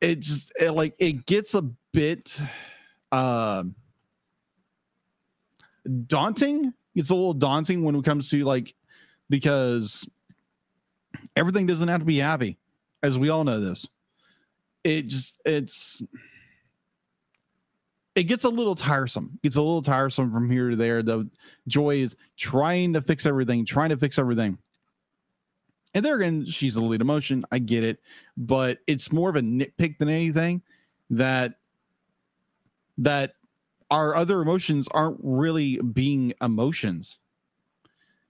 it's just it, like it gets a bit uh daunting it's a little daunting when it comes to like because everything doesn't have to be happy as we all know this it just it's it gets a little tiresome. It's a little tiresome from here to there. The joy is trying to fix everything, trying to fix everything. And there again, she's the lead emotion. I get it, but it's more of a nitpick than anything that that our other emotions aren't really being emotions.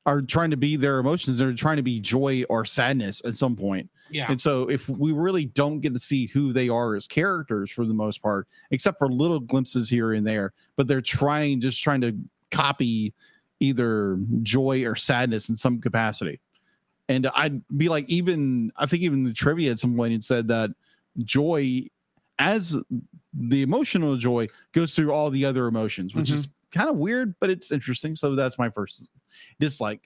Are trying to be their emotions. They're trying to be joy or sadness at some point. yeah. And so, if we really don't get to see who they are as characters for the most part, except for little glimpses here and there, but they're trying, just trying to copy either joy or sadness in some capacity. And I'd be like, even, I think even the trivia at some point had said that joy, as the emotional joy, goes through all the other emotions, which mm-hmm. is kind of weird, but it's interesting. So, that's my first dislike.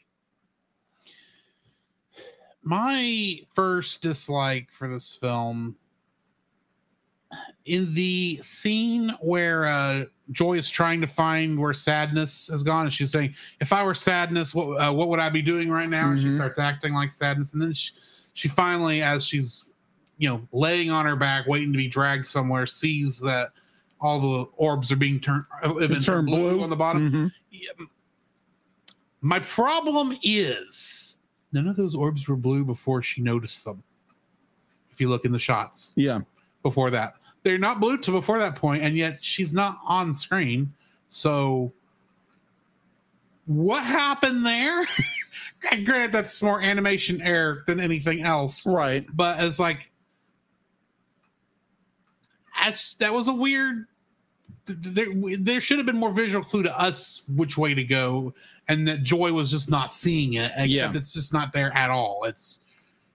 my first dislike for this film in the scene where uh joy is trying to find where sadness has gone and she's saying if i were sadness what uh, what would i be doing right now and she Mhm. starts acting like sadness and then she, she finally as she's you know laying on her back waiting to be dragged somewhere sees that all the orbs are being turned have been Turned blue. on the bottom Mhm. yeah, my problem is none of those orbs were blue before she noticed them. If you look in the shots Yeah. before that, they're not blue to before that point, and yet she's not on screen. So, what happened there? Granted, that's more animation error than anything else, Right. but it's like that's that was a weird there, there should have been more visual clue to us which way to go and that joy was just not seeing it except Yeah. it's just not there at all it's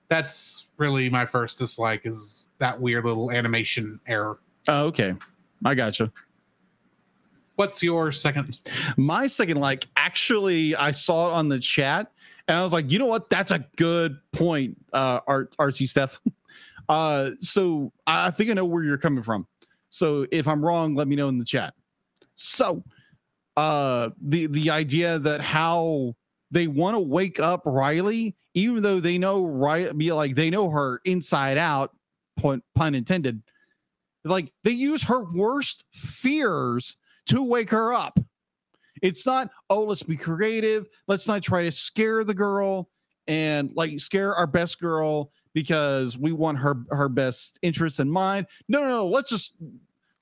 that's really my first dislike is that weird little animation error Oh, okay. I gotcha. what's your second My second like actually I saw it on the chat and I was like, you know what? That's a good point, uh Art RC Steph. Uh so I think I know where you're coming from. So if I'm wrong, let me know in the chat. So uh the the idea that how they want to wake up Riley, even though they know Riley be like they know her inside out, pun, pun intended. Like they use her worst fears to wake her up. It's not, oh, let's be creative. Let's not try to scare the girl. and like scare our best girl because we want her her best interests in mind. No, no, no. Let's just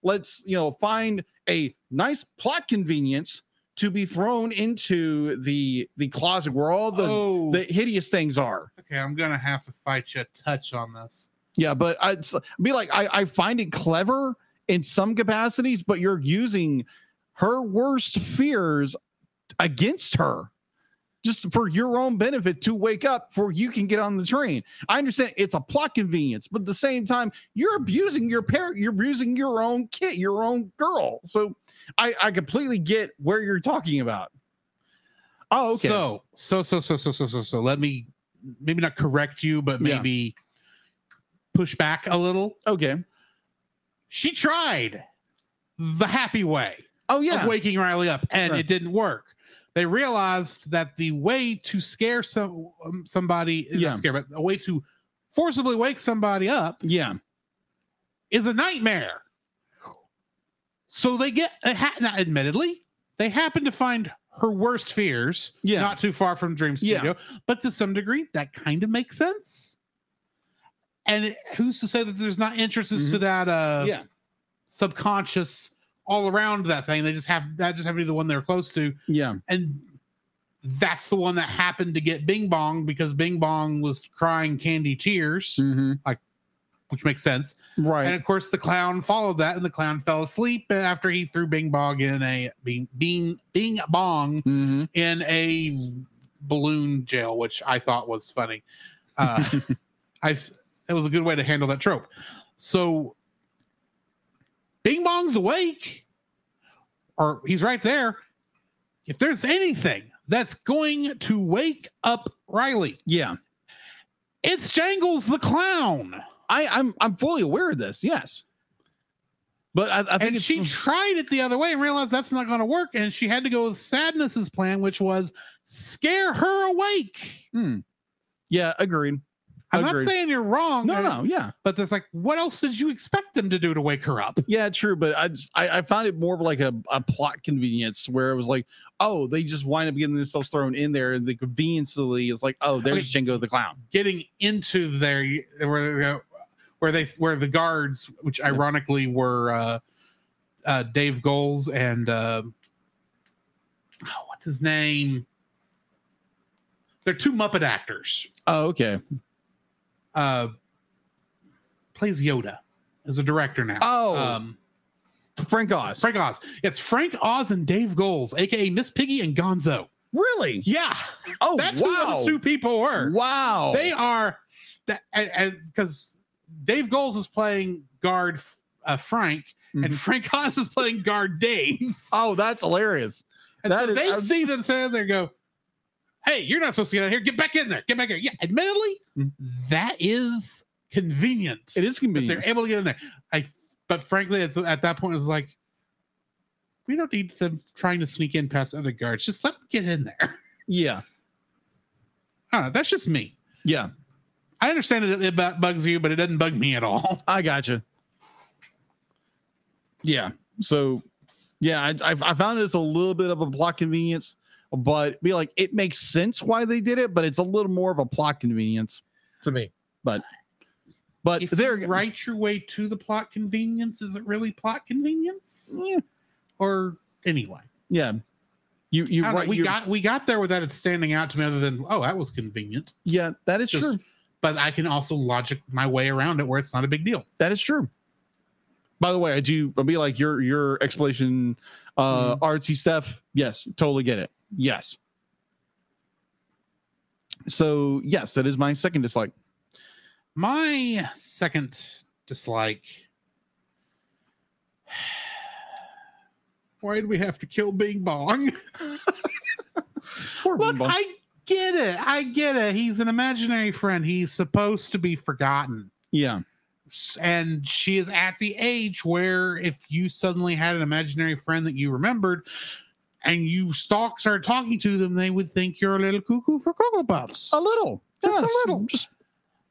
let's you know find a nice plot convenience to be thrown into the the closet where all the oh, the hideous things are. okay. I'm gonna have to fight you a touch on this. Yeah, but I'd be like, I, I find it clever in some capacities, but you're using her worst fears against her just for your own benefit to wake up before you can get on the train. I understand it's a plot convenience, but at the same time, you're abusing your parent, you're abusing your own kid, your own girl. So I, I completely get where you're talking about. Oh, okay. So, so, so, so, so, so, so, so, let me maybe not correct you, but Yeah. maybe push back a little. okay. She tried the happy way Oh, yeah. of waking Riley up, and Right. it didn't work. They realized that the way to scare some um, somebody, not Yeah. scare, but a way to forcibly wake somebody up Yeah. is a nightmare. So they get, uh, ha- now, admittedly, they happen to find her worst fears Yeah. not too far from Dream Yeah. Studio, but to some degree, that kind of makes sense. And it, who's to say that there's not entrances to that uh, Mm-hmm. yeah. subconscious all around that thing? They just have that just happened to be the one they're close to, Yeah. and that's the one that happened to get Bing Bong because Bing Bong was crying candy tears, Mm-hmm. which makes sense. Right. And of course, the clown followed that, and the clown fell asleep after he threw Bing Bong in a Bing Bing Bing Bong mm-hmm. in a balloon jail, which I thought was funny. Uh, I it was a good way to handle that trope. So, Bing Bong's awake, or he's right there. If there's anything that's going to wake up Riley, Yeah. it's Jangles the clown. I, I'm I'm fully aware of this. Yes, but I, I think and she tried it the other way and realized that's not going to work. And she had to go with Sadness's plan, which was scare her awake. Hmm. yeah, agreed. I'm Agreed. not saying you're wrong. No, no, yeah, But there's like, what else did you expect them to do to wake her up? yeah, true. But I just I, I found it more of like a, a plot convenience where it was like, oh, they just wind up getting themselves thrown in there, and the conveniently is like, oh, there's Django the clown. Getting into their where where they where the guards, which ironically were uh, uh, Dave Goelz and uh, oh, what's his name? They're two Muppet actors. Oh, okay. Uh plays Yoda as a director now. Oh. um Frank Oz. Frank Oz. It's Frank Oz and Dave Goelz, aka Miss Piggy and Gonzo. really? Yeah, Oh, that's who wow. those two people were. Wow. They are st- and because Dave Goelz is playing guard uh, Frank, and Mhm. Frank Oz is playing guard Dave. oh, that's hilarious. And That so is- they I'm- see them stand there and go, Hey, you're not supposed to get out here. Get back in there. Get back there. Yeah, admittedly, Mhm. that is convenient. It is convenient. they're able to get in there. I but frankly, it's at that point it's like we don't need them trying to sneak in past other guards. Just let them get in there. Yeah. I don't know. That's just me. Yeah. I understand it, it bugs you, but it doesn't bug me at all. I gotcha. Yeah. So, yeah, I, I, I found it's a little bit of a plot convenience, but be like, it makes sense why they did it, but it's a little more of a plot convenience to me. But, but If there, you write your way to the plot convenience, is it really plot convenience? Yeah. Or anyway, yeah, you you I don't know. right. we got we got there without it standing out to me, other than oh, that was convenient. yeah, that is Just- true. But I can also logic my way around it where it's not a big deal. That is true. By the way, I do. I'll be like your your explanation, uh, Mm-hmm. artsy stuff. Yes, totally get it. Yes. So yes, that is my second dislike. My second dislike. Why did we have to kill Bing Bong? Poor Look, Bing Bong. I get it. I get it. He's an imaginary friend. He's supposed to be forgotten. yeah, And she is at the age where if you suddenly had an imaginary friend that you remembered and you stalk started talking to them, they would think you're a little cuckoo for Cocoa Puffs. a little, Just a little. just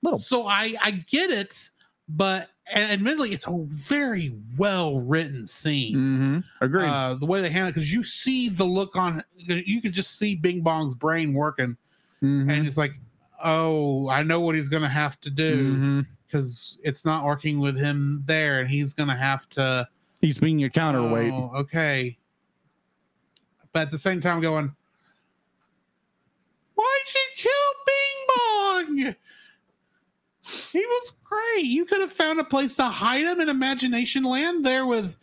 little. So I I get it, but and admittedly, it's a very well written scene. Mm-hmm. Agreed. Uh, the way they handle it, because you see the look on, you can just see Bing Bong's brain working, Mhm. and it's like, oh, I know what he's gonna have to do because it's not working with him there, and he's gonna have to He's being your counterweight. Oh, okay. But at the same time, going, why'd you kill Bing Bong? He was great. You could have found a place to hide him in Imagination Land there with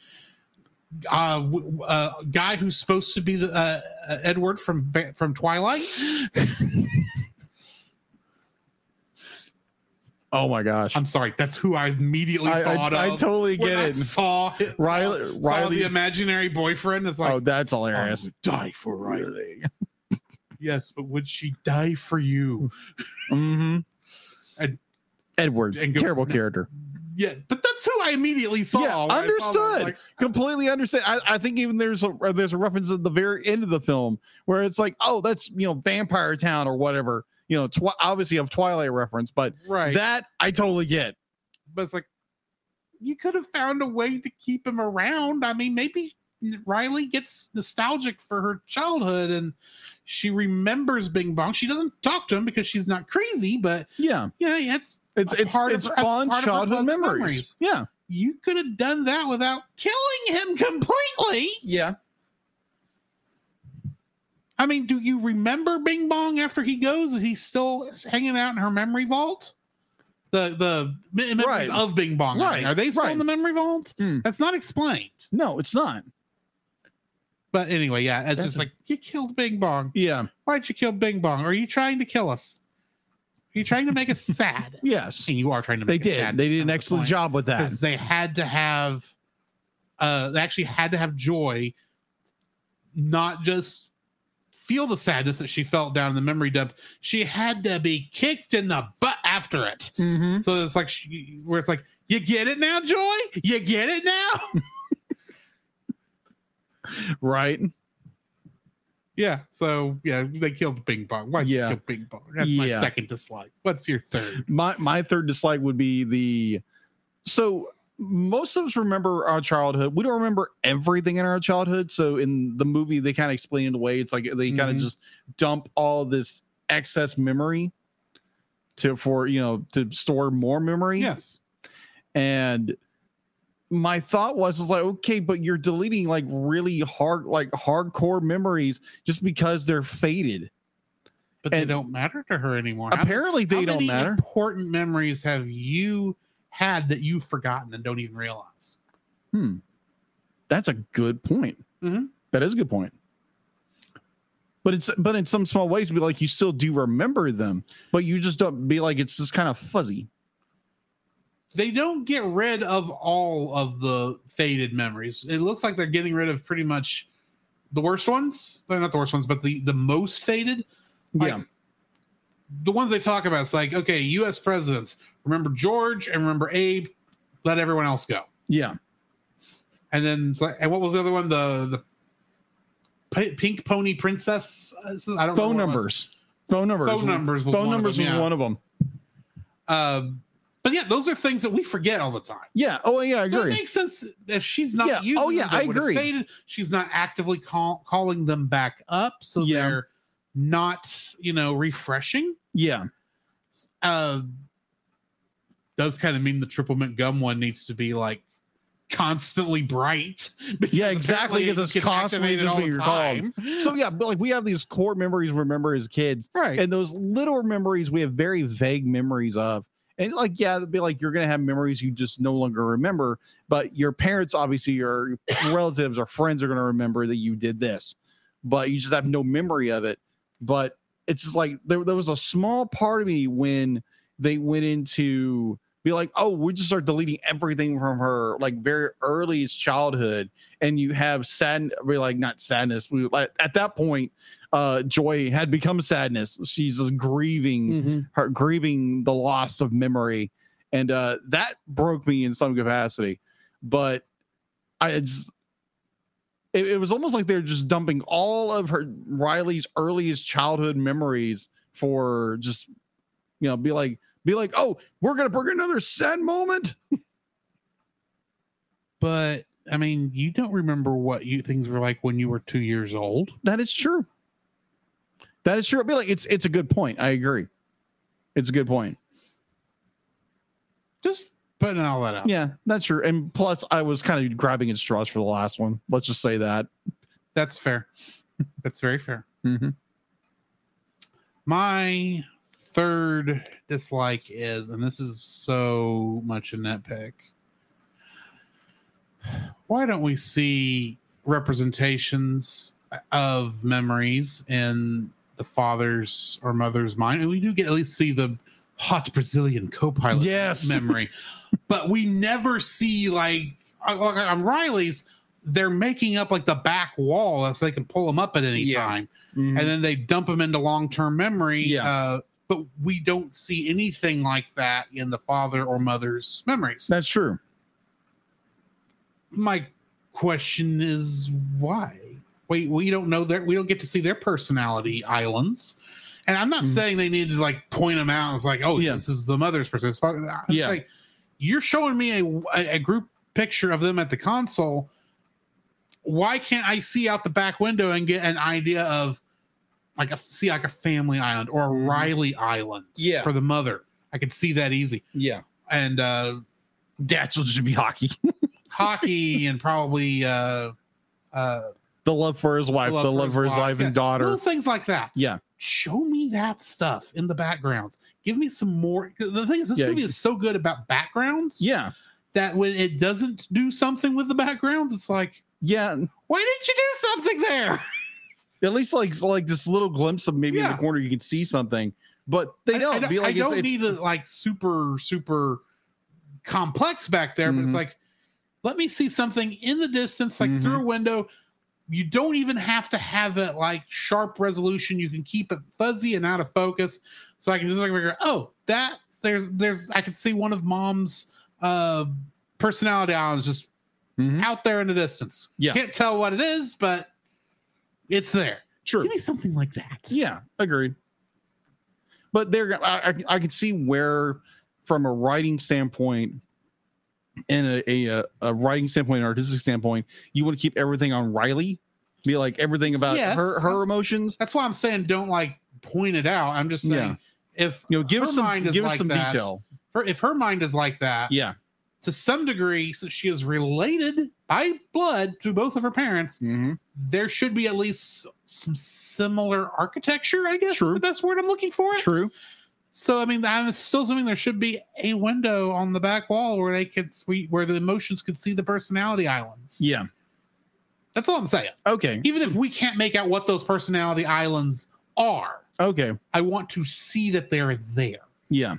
uh, w- uh guy who's supposed to be the uh, uh, Edward from from Twilight. Oh my gosh. I'm sorry, that's who I immediately I, thought I, I of. totally when get I it. saw, it, Riley- saw, saw the imaginary boyfriend. It's like, oh, that's I hilarious. die for Riley. Yes, but would she die for you? hmm And- Edward, and go- terrible character. Yeah, but that's who I immediately saw. Yeah, I saw. I understood. like, Completely understand. I, I think even there's a there's a reference at the very end of the film where it's like, oh, that's you know Vampire Town or whatever. You know, twi- obviously of Twilight reference, but right. that I totally get. but it's like you could have found a way to keep him around. I mean, maybe Riley gets nostalgic for her childhood and she remembers Bing Bong. She doesn't talk to him because she's not crazy, but Yeah, yeah, it's it's it's part it's her- a fun of her childhood memories. memories. Yeah, you could have done that without killing him completely. yeah. I mean, do you remember Bing Bong after he goes? Is he still hanging out in her memory vault? The the memories Right. of Bing Bong. I mean, Right, Are they still in the memory vault? Hmm. That's not explained. No, it's not. But anyway, yeah, it's That's just a- like you killed Bing Bong. Yeah. Why'd you kill Bing Bong? Are you trying to kill us? Are you trying to make us sad? Yes, And you are trying to they make us did. sad. They did an excellent job with that. because they had to have uh they actually had to have joy not just feel the sadness that she felt down in the memory dump. She had to be kicked in the butt after it. Mhm. so it's like she, where it's like you get it now joy? You get it now? Right. yeah so yeah they killed bing bong. Why Yeah. you kill bing bong? That's my second dislike. What's your third? My my third dislike would be the so most of us remember our childhood. We don't remember everything in our childhood. So in the movie they kind of explain it away it's like they kind of Mhm. just dump all this excess memory to for you know to store more memory. Yes. And my thought was is like okay but you're deleting like really hard like hardcore memories just because they're faded. But they don't matter to her anymore. Apparently they How don't many matter. Important memories have you had that you've forgotten and don't even realize? Hmm. That's a good point. Mhm. That is a good point. But it's but in some small ways, be like you still do remember them, but you just don't be like it's just kind of fuzzy. They don't get rid of all of the faded memories. It looks like they're getting rid of pretty much the worst ones. They're not the worst ones, but the the most faded. Like, yeah. The ones they talk about, it's like, okay, U.S. presidents. Remember George and remember Abe. Let everyone else go. Yeah. And then, and what was the other one? The the Pink Pony Princess. Uh, I don't Phone numbers. Phone numbers. Phone numbers. Was Phone numbers was one of them. Um, but yeah, those are things that we forget all the time. Yeah. Oh yeah, I So it makes sense if she's not Yeah. using. Oh, yeah, them, I agree. Faded. She's not actively call, calling them back up, so Yeah. they're not, you know, refreshing. yeah. Uh, does kind of mean the triple mint gum one needs to be like constantly bright. Yeah, exactly, because it's constantly just all being the recalled. So yeah, but like we have these core memories we remember as kids. right. and those little memories we have very vague memories of and like yeah it'd be like you're gonna have memories you just no longer remember but your parents obviously your relatives or friends are gonna remember that you did this but you just have no memory of it but it's just like there, there was a small part of me when they went into be like oh we just start deleting everything from her like very earliest childhood and you have sad we like not sadness we like at that point uh joy had become sadness she's just grieving Mhm. her grieving the loss of memory and uh that broke me in some capacity but i just it was almost like they're just dumping all of her riley's earliest childhood memories for just you know be like be like oh we're gonna bring another sad moment But I mean, you don't remember what you things were like when you were two years old. that is true that is true i'd be like it's it's a good point i agree It's a good point. Just putting all that out. Yeah, that's true. And plus, I was kind of grabbing at straws for the last one. Let's just say that. That's fair. That's very fair. Mm-hmm. My third dislike is, and this is so much a nitpick. Why don't we see representations of memories in the father's or mother's mind? And we do get at least see the hot Brazilian co-pilot Yes. memory, but we never see like like on Riley's. They're making up like the back wall so they can pull them up at any Yeah. time Mhm. and then they dump them into long-term memory. Yeah. Uh, but we don't see anything like that in the father or mother's memories. That's true. My question is why? Wait, we don't know that we don't get to see their personality islands. And I'm not Mhm. saying they need to like point them out. It's like, oh, Yeah. this is the mother's person. Father. I'm Yeah. like, you're showing me a, a group picture of them at the console. Why can't I see out the back window and get an idea of like a see like a family island or a Mhm. Riley island Yeah. for the mother? I could see that easy. Yeah. And uh That's what should be hockey. hockey and probably uh uh the love for his wife, the love, for his wife yeah, and daughter. little things like that. Yeah. Show me that stuff in the backgrounds. Give me some more. The thing is, this Yeah, movie is so good about backgrounds Yeah. that when it doesn't do something with the backgrounds, it's like, Yeah. why didn't you do something there? At least like like this little glimpse of maybe in the corner you can see something. But they don't I, don't, be like I don't it's, need it's, it like super super complex back there, but it's Mhm. like, let me see something in the distance, like Mhm. through a window. You don't even have to have it like sharp resolution. You can keep it fuzzy and out of focus, so I can just like figure, oh, that there's there's I could see one of mom's uh personality islands just Mhm. out there in the distance. Yeah. can't tell what it is, but it's there. Sure. Give me something like that. Yeah, agreed. But there, I, I, I can see where, from a writing standpoint, and a, a a writing standpoint, an artistic standpoint, you want to keep everything on Riley, be like everything about Yes. her her emotions. That's why I'm saying don't like point it out. I'm just saying if You know, give us some give us like some that, detail. her- if her mind is like that, Yeah. To some degree, since she is related by blood to both of her parents, Mm-hmm. there should be at least some similar architecture. I guess True. the best word I'm looking for. It. True. So I mean, I'm still assuming there should be a window on the back wall where they could sweet where the emotions could see the personality islands. Yeah. That's all I'm saying. Okay. Even if we can't make out what those personality islands are, Okay. I want to see that they're there. Yeah.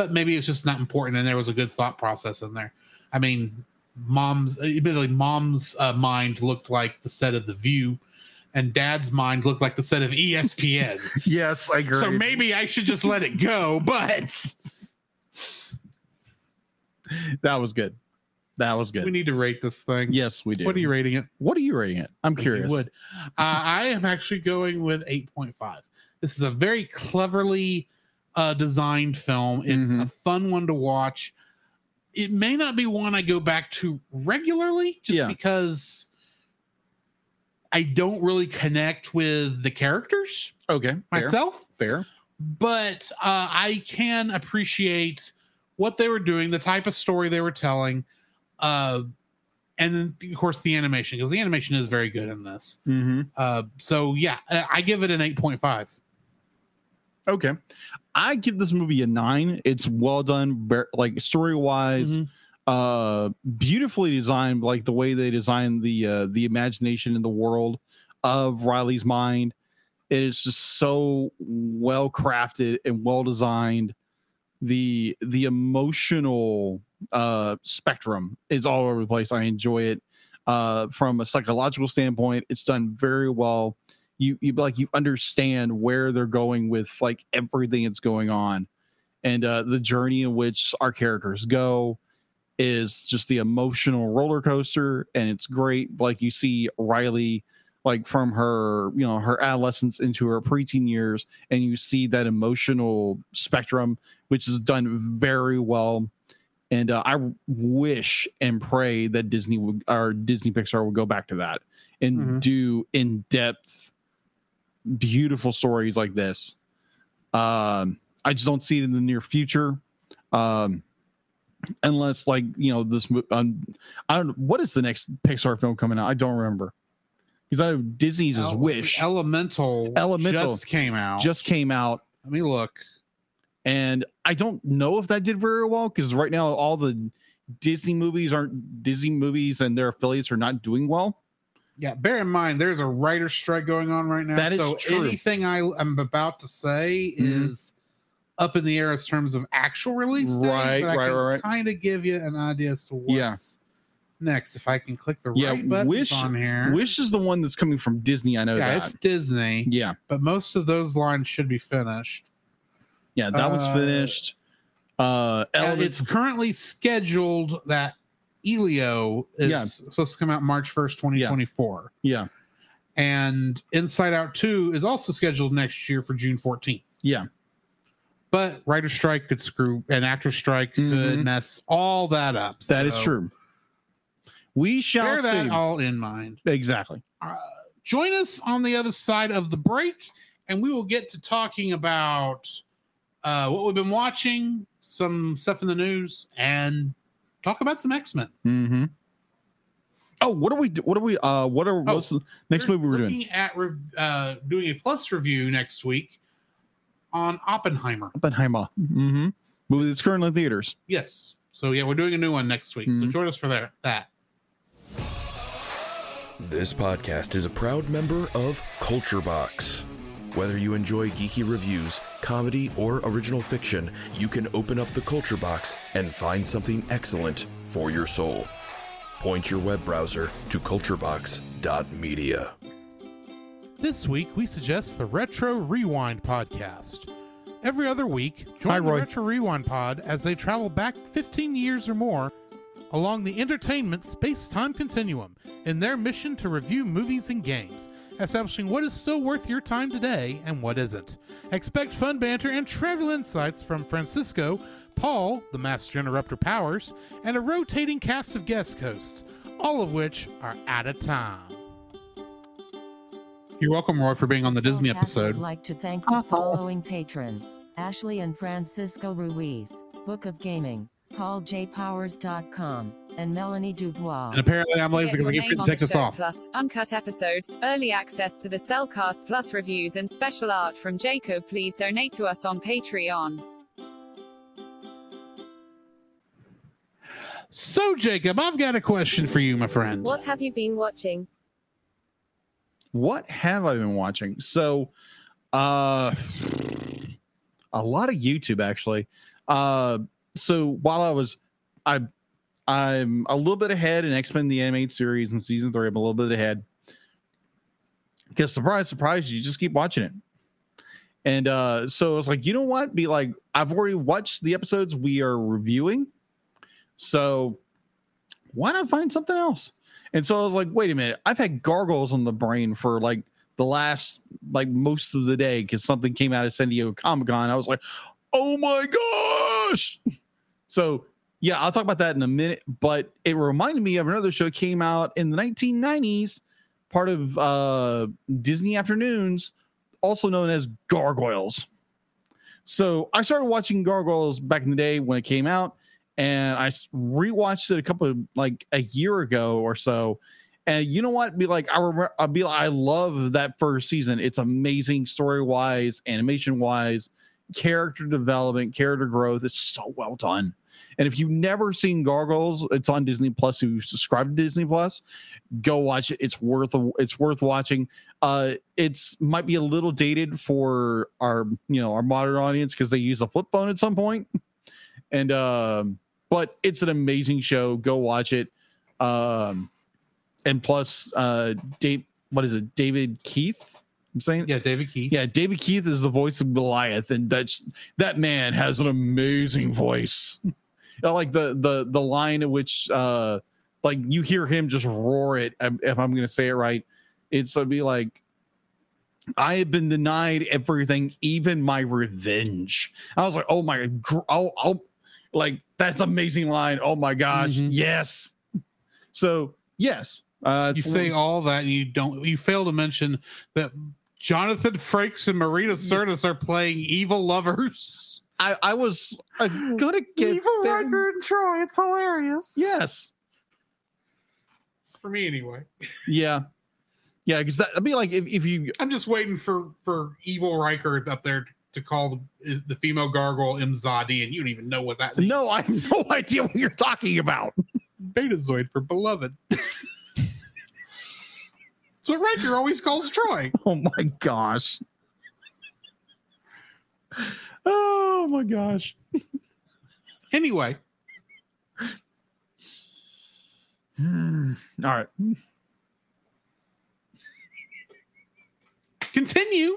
But maybe it's just not important, and there was a good thought process in there. I mean, mom's admittedly, mom's uh, mind looked like the set of The View, and dad's mind looked like the set of ESPN. Yes, I agree. so maybe I should just let it go. But that was good. That was good. we need to rate this thing. Yes, we do. What are you rating it? What are you rating it? I'm curious. would. Uh, I am actually going with 8.5. This is a very cleverly uh, designed film. It's Mhm. a fun one to watch. It may not be one I go back to regularly just Yeah. because I don't really connect with the characters Okay. Myself, Fair. but uh, I can appreciate what they were doing, the type of story they were telling. Uh, and then, of course, the animation, because the animation is very good in this. Mm-hmm. Uh, so yeah, I I give it an eight point five. Okay. I give this movie a nine. It's well done, like story wise, Mhm. uh, beautifully designed, like the way they designed the uh, the imagination in the world of Riley's mind. It is just so well crafted and well designed. The the emotional uh, spectrum is all over the place. I enjoy it. Uh, from a psychological standpoint, it's done very well you you like you understand where they're going with like everything that's going on and uh the journey in which our characters go is just the emotional roller coaster and it's great like you see riley like from her you know her adolescence into her preteen years and you see that emotional spectrum which is done very well and uh, i wish and pray that disney would or disney pixar would go back to that and Mhm. do in-depth beautiful stories like this Um, I just don't see it in the near future. Um, unless like you know this, um, I don't. What is the next Pixar film coming out? I don't remember. Because I know Disney's is Wish Elemental. Elemental. just came out. just came out, let me look. and I don't know if that did very well because right now all the Disney movies aren't Disney movies and their affiliates are not doing well. Yeah, bear in mind there's a writer strike going on right now. That is so true. anything I am about to say Mhm. is up in the air in terms of actual release. Right, right, right, right. Kind of give you an idea as to what's Yeah. next. If I can click the Yeah, right button Wish- on here. Wish is the one that's coming from Disney. I know yeah, that. it's Disney, yeah, but most of those lines should be finished. yeah, that one's Uh, finished. Uh, Uh, it's currently scheduled that Elio is Yeah. supposed to come out March 1st, 2024. yeah, And Inside Out 2 is also scheduled next year for June 14th. yeah, But writer strike could screw an actor strike could Mhm. mess all that up. that is So true. We shall Bear see. that all in mind. exactly. Uh, join us on the other side of the break, and we will get to talking about uh, what we've been watching, some stuff in the news, and talk about some X Men. Mm-hmm. Oh, what are we? do- What are we? Uh, what are? Oh, what's the next movie we're doing? We're looking at rev- uh, doing a plus review next week on Oppenheimer. Oppenheimer. Mm-hmm. Movie that's currently in theaters. Yes. So yeah, we're doing a new one next week. So Mhm. join us for that. That. This podcast is a proud member of Culture Box. Whether you enjoy geeky reviews, comedy, or original fiction, you can open up the Culture Box and find something excellent for your soul. Point your web browser to culturebox.media. This week we suggest the Retro Rewind podcast. Every other week, join Hi, the Roy. Retro Rewind pod as they travel back 15 years or more along the entertainment space-time continuum in their mission to review movies and games, establishing what is still worth your time today and what isn't. Expect fun banter and trivial insights from Francisco, Paul, the Master Interrupter Powers, and a rotating cast of guest hosts, all of which are out of time. You're welcome, Roy, for being on the Disney Soulcast episode. would like to thank the following patrons Ashley and Francisco Ruiz, Book of Gaming, PaulJPowers.com, and Melanie Dubois. And apparently, I'm lazy because I Get keep your forgetting to take this off. Plus, uncut episodes, early access to the CelCast Plus reviews, and special art from Jacob. Please donate to us on Patreon. So, Jacob, I've got a question for you, my friend. What have you been watching? What have I been watching? So, uh, a lot of YouTube actually. Uh, so while I was, I, I'm a little bit ahead in X Men the animated series in season three. I'm a little bit ahead. Because surprise, surprise, you just keep watching it. And uh, so I was like, you know what? Be like, I've already watched the episodes we are reviewing. So why not find something else? And so I was like, wait a minute, I've had Gargoyles on the brain for like the last like most of the day because something came out of San Diego Comic Con. I was like, oh my So yeah, I'll talk about that in a minute. But it reminded me of another show that came out in the 1990s, part of uh Disney Afternoons, also known as Gargoyles. So I started watching Gargoyles back in the day when it came out, and I rewatched it a couple of like a year ago or so. And you know what? Be like, I remember, I'll be like, I love that first season. It's amazing story wise, animation wise, character development, character growth. It's so well done. And if you've never seen Gargoyles, it's on Disney Plus. Who subscribe to Disney Plus, go watch it. It's worth it's worth watching. Uh, it's might be a little dated for our you know our modern audience because they use a flip phone at some point. And um, but it's an amazing show. Go watch it. Um, and plus, uh, Dave, what is it? David Keith. I'm saying, Yeah, David Keith. yeah, David Keith is the voice of Goliath, and that's that man has an amazing voice. I like the the the line in which uh like you hear him just roar it. If I'm gonna say it right, it's gonna be like, "I have been denied everything, even my revenge." I was like, "Oh my, oh, oh like that's amazing line. Oh my gosh, Mhm. yes." So yes, uh, You say all that, and you don't. You fail to mention that Jonathan Frakes and Marina Sirtis are playing evil lovers. I, I was uh, gonna get evil there. Riker and Troi. It's hilarious. Yes. For me, anyway. Yeah. Yeah, because that'd be like if, if you I'm just waiting for for evil Riker up there to call the, the female gargoyle Imzadi, and you don't even know what that means. no, I have no idea what you're talking about. Betazoid for beloved. That's what Riker always calls Troi. Oh my gosh. Oh my gosh. Anyway, Hmm. All right. continue.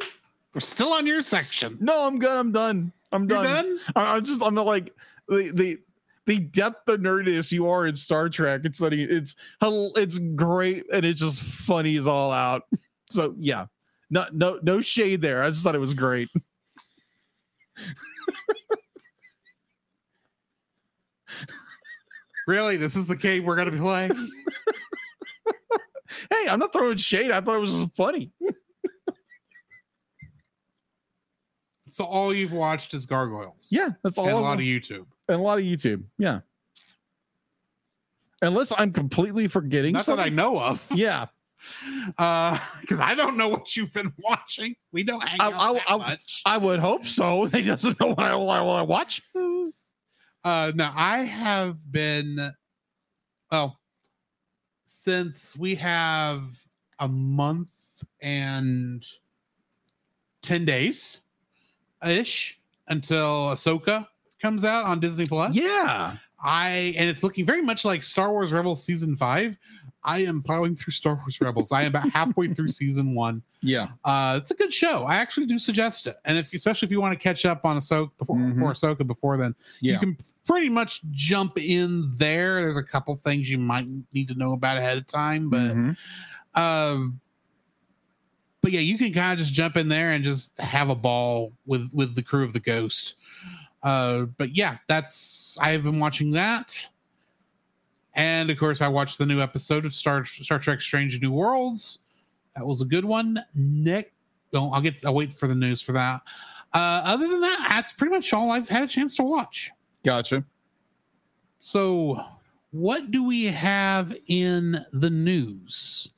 We're still on your section. No, I'm good. I'm done. I'm You're done. done? I, I'm just I'm not like the the the depth of nerdiness you are in Star Trek. It's like it's it's great and it's just funny as all out. So yeah, no no no shade there. I just thought it was great. Really, this is the game we're gonna be playing. Hey, I'm not throwing shade. I thought it was funny. so all you've watched is gargoyles. Yeah, that's all. and a lot of YouTube. And a lot of YouTube. Yeah. Unless I'm completely forgetting Not that I know of. Yeah. Uh, because I don't know what you've been watching. We don't hang I- out I- I- much. I would hope so. They doesn't know what I, what I, watch. Uh, no, I have been, well, since we have a month and 10 days ish until Ahsoka comes out on Disney Plus. Yeah. I, and it's looking very much like Star Wars Rebels season five. I am plowing through Star Wars Rebels. I am about halfway through season one. Yeah. Uh, it's a good show. I actually do suggest it, and if especially if you want to catch up on Ahsoka before Mhm. before Ahsoka before then, you can pretty much jump in there. There's a couple things you might need to know about ahead of time, but Mhm. um, but yeah, you can kind of just jump in there and just have a ball with with the crew of the Ghost. Uh, but yeah, that's I have been watching that, and of course, I watched the new episode of Star Star Trek: Strange New Worlds. That was a good one. Nick, well, I'll get I'll wait for the news for that. Uh, other than that, that's pretty much all I've had a chance to watch. Gotcha. So, what do we have in the news?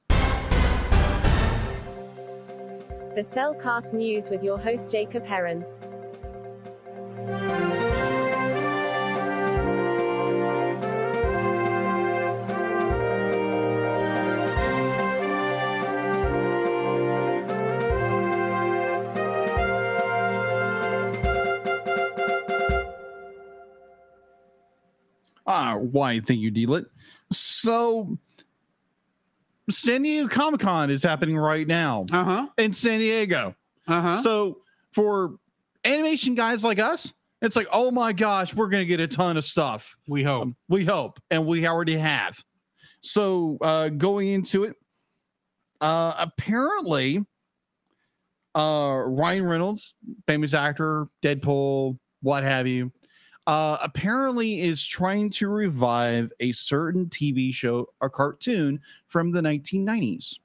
The CelCast News with your host Jacob Heron. Ah, why? Thank you, Dealit. So, San Diego Comic Con is happening right now Uh huh. in San Diego. Uh huh. So, for animation guys like us, it's like, oh my gosh, we're gonna get a ton of stuff. we hope. Um, we hope, and we already have. So, uh, going into it, uh, apparently, uh, Ryan Reynolds, famous actor, Deadpool, what have you, uh, apparently is trying to revive a certain TV show or cartoon from the 1990s.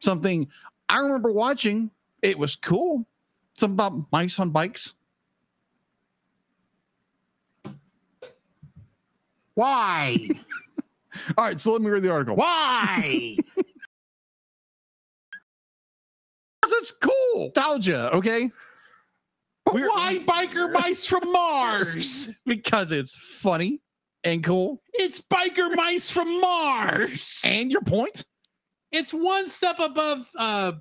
Something I remember watching. It was cool. Something about mice on bikes. Why? All right, so let me read the article. Why? Because it's cool. Nostalgia, okay? But We're- why biker mice from Mars? Because it's funny and cool. It's biker mice from Mars. And your point? It's one step above uh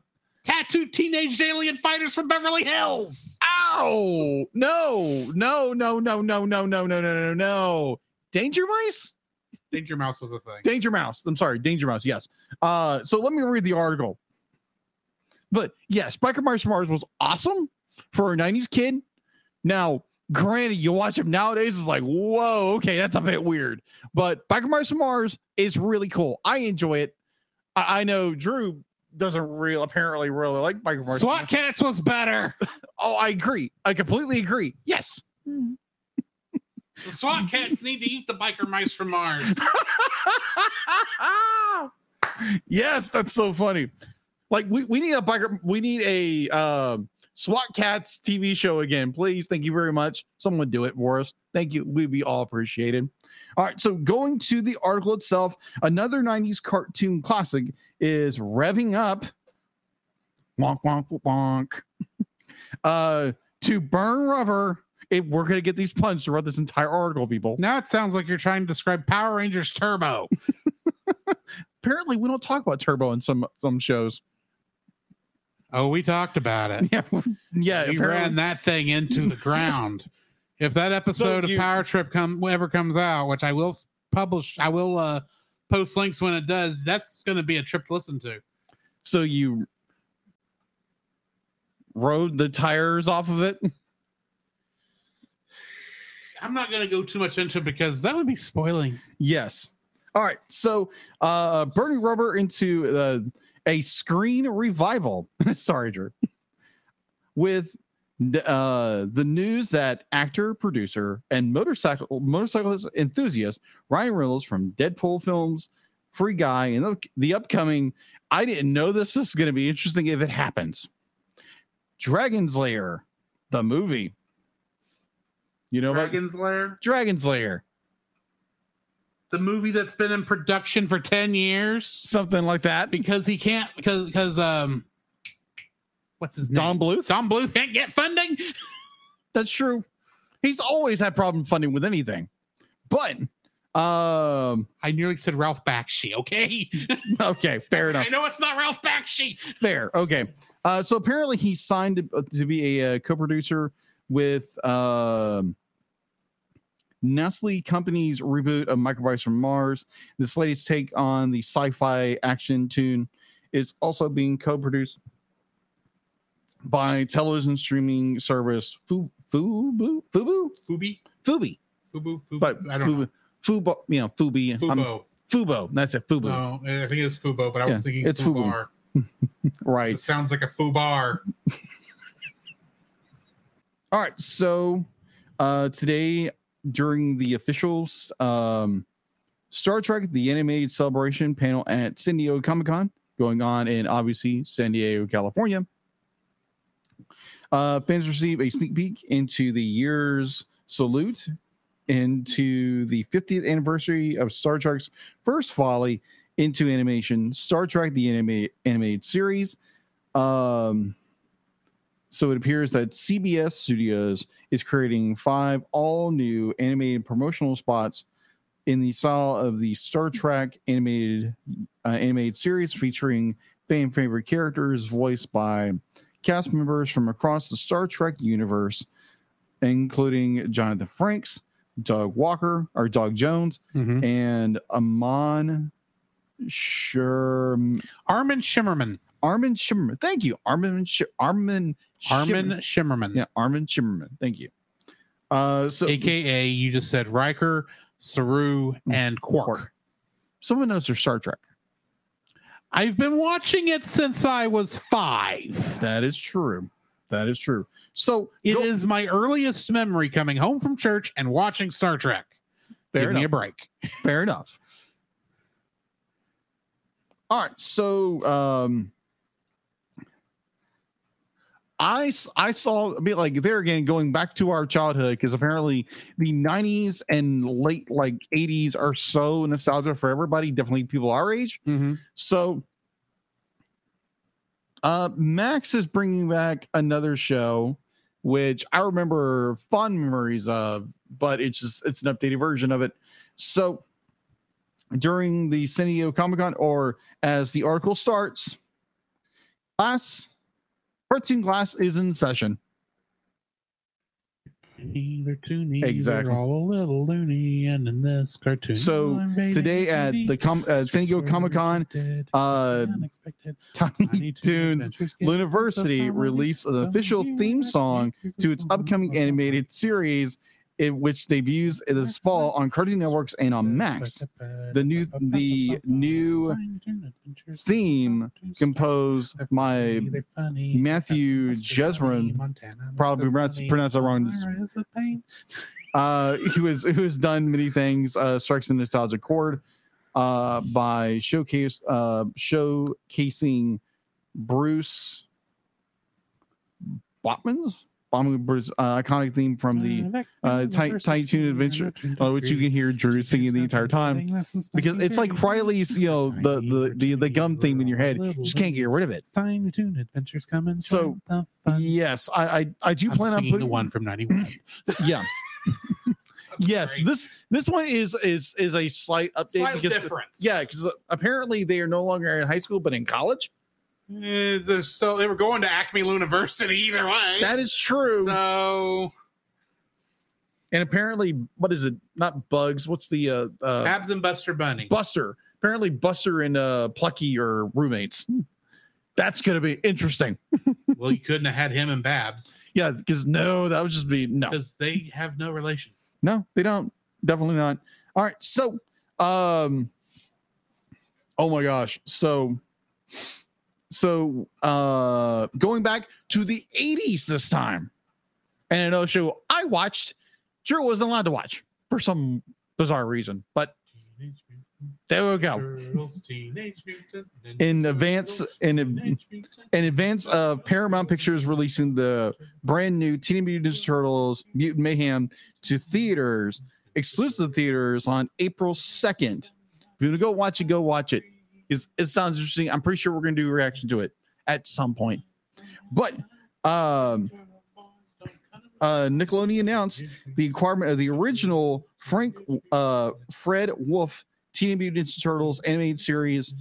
tattooed teenage alien fighters from Beverly Hills. Ow! No, no, no, no, no, no, no, no, no, no, no. Danger Mice? Danger Mouse was a thing. Danger Mouse. I'm sorry, Danger Mouse. Yes. Uh, so let me read the article. But yes, Biker Mice from Mars was awesome for a 90s kid. Now, granted, you watch him nowadays, it's like, whoa, okay, that's a bit weird. But Biker Mice from Mars is really cool. I enjoy it. I, I know Drew doesn't real apparently really like Biker Mice. SWAT Kats was better. Oh, I agree. I completely agree. Yes. The SWAT Kats need to eat the biker mice from Mars. yes, that's so funny. Like we, we need a biker, we need a um SWAT Kats TV show again, please. Thank you very much. Someone do it for us. Thank you. We'd be all appreciated. All right, so going to the article itself, another 90s cartoon classic is revving up. Wonk wonk wonk. uh to burn rubber. It, we're gonna get these puns throughout this entire article, people. Now it sounds like you're trying to describe Power Rangers Turbo. Apparently, we don't talk about turbo in some some shows. Oh, we talked about it. Yeah, yeah. we apparently- ran that thing into the ground. If that episode you- of Power Trip come ever comes out, which I will publish, I will uh post links when it does. That's going to be a trip to listen to. So you rode the tires off of it. I'm not going to go too much into it because that would be spoiling. Yes. All right. So uh burning rubber into uh, a screen revival. Sorry, Drew. With the, uh the news that actor, producer, and motorcycle motorcyclist enthusiast Ryan Reynolds from Deadpool films, Free Guy, and the, the upcoming I didn't know this This is going to be interesting if it happens. Dragon's Lair, the movie. You know about Dragon's Lair, Dragon's Lair? The movie that's been in production for 10 years Something like that. because he can't because because um what's his Don name? Bluth? Don Bluth can't get funding. That's true. He's always had problem funding with anything. But um I nearly said Ralph Bakshi. Okay, okay, fair enough. I know it's not Ralph Bakshi. Fair. Okay. Uh so apparently he signed to, to be a, uh co-producer with um Nestle Company's reboot of Microbites from Mars. This latest take on the sci-fi action tune is also being co-produced by television streaming service Fu- Fubu Fubu Fubi, Fubi. Fubu, Fubu. but I don't know. Fubo, Fubo, you know, Fubi, I'm- Fubo. Fubo. That's it, Fubo. No, I think it's Fubo, but I was Yeah, thinking it's Fubu. Fubar. Right. It sounds like a Fubar. All right. So uh today during the officials um Star Trek the animated celebration panel at San Diego Comic Con going on in obviously San Diego, California. Uh fans receive a sneak peek into the year's salute into the 50th anniversary of Star Trek's first folly into animation, Star Trek the animated animated series. Um so it appears that CBS Studios is creating five all new animated promotional spots in the style of the Star Trek animated uh, animated series featuring fan favorite characters voiced by cast members from across the Star Trek universe, including Jonathan Frakes, Doug Walker, or Doug Jones, Mhm. and Amon Sherm Armin Shimerman. Armin Shimerman. Thank you, Armin. Sh- Armin. Armin Shimerman. Yeah, Armin Shimerman. Thank you. Uh, so AKA, you just said Riker, Saru, and Quark. Quark. someone knows their Star Trek. I've been watching it since I was five. That is true. That is true. So It go- is my earliest memory coming home from church and watching Star Trek. Fair Give me a break. fair enough. All right, so um, I I saw a bit like there again going back to our childhood because apparently the 90s and late like 80s are so nostalgic for everybody, definitely people our age. So uh Max is bringing back another show which I remember fond memories of, but it's just it's an updated version of it. So during the San Diego Comic Con, or as the article starts, class cartoon Glass is in session. Neither too neither, Exactly. all a little loony, and in this cartoon. So, Today at the com- uh, San Diego Comic Con, uh. Tiny Toons Looniversity released an official theme song to its upcoming animated series, in which debuts this fall on Cartoon Networks and on Max. The new the new theme composed by Matthew Jesron, probably pronounced- pronounced that wrong. uh who has who has done many things uh strikes the nostalgic chord uh by showcase uh showcasing Bruce Botman's Botman Bruce uh, iconic theme from the uh, Ti- Tiny Toon Adventure, uh, which you can hear Drew singing the entire time because it's like Riley's, you know, the the the, the gum theme in your head. You just can't get rid of it. Tiny Toon Adventures coming. So. Yes, I I, I do plan on putting the one from '91. Yeah. yes, this this one is is is a slight update Slight because difference. yeah, because apparently they are no longer in high school but in college. They're so they were going to Acme University either way. That is true. so and apparently, what is it? Not Bugs. What's the uh, uh Babs and Buster Bunny. Buster? Apparently, Buster and uh Plucky are roommates. That's gonna be interesting. well, you couldn't have had him and Babs Yeah, because no, that would just be no. because they have no relation. No, they don't. Definitely not. All right. So, um, oh my gosh. So, so, uh, going back to the 80s this time, and another show I watched, Drew wasn't allowed to watch for some bizarre reason, but there we go. Turtles, Teenage Mutant Ninja In advance- in- In advance of Paramount Pictures releasing the brand new Teenage Mutant Ninja Turtles Mutant Mayhem to theaters, exclusive theaters on April 2nd. If you're gonna go watch it, go watch it. It sounds interesting. I'm pretty sure we're gonna do a reaction to it at some point. But um uh Nickelodeon announced the acquirement of the original Frank uh Fred Wolf Teenage Mutant Ninja Turtles animated series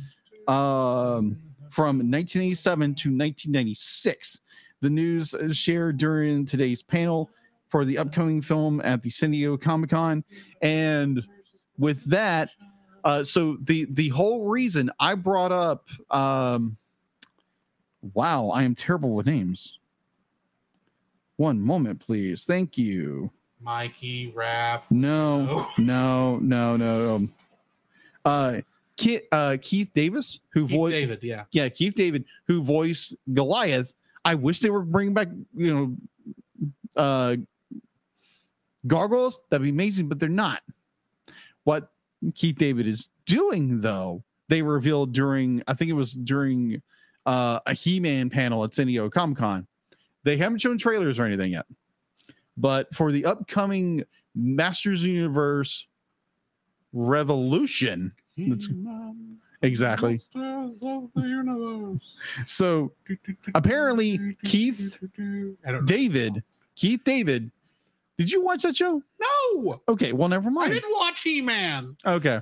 um from 1987 to 1996. The news shared during today's panel for the upcoming film at the San Diego Comic Con. And with that, uh, so the the whole reason I brought up, um, wow, I am terrible with names. One moment, please. Thank you. Mikey, Raph. No, no, no, no. no. Uh, Keith, uh, Keith Davis, who voiced David, yeah. yeah, Keith David, who voiced Goliath. I wish they were bringing back, you know, uh, gargoyles. That'd be amazing, but they're not. What Keith David is doing, though, they revealed during, I think it was during uh, a He-Man panel at San Diego Comic Con. They haven't shown trailers or anything yet, but for the upcoming Masters Universe Revolution, That's- exactly. Masters of the universe. So Apparently, Keith David, Keith David, did you watch that show? No, Okay, well, never mind. I didn't watch He Man. Okay,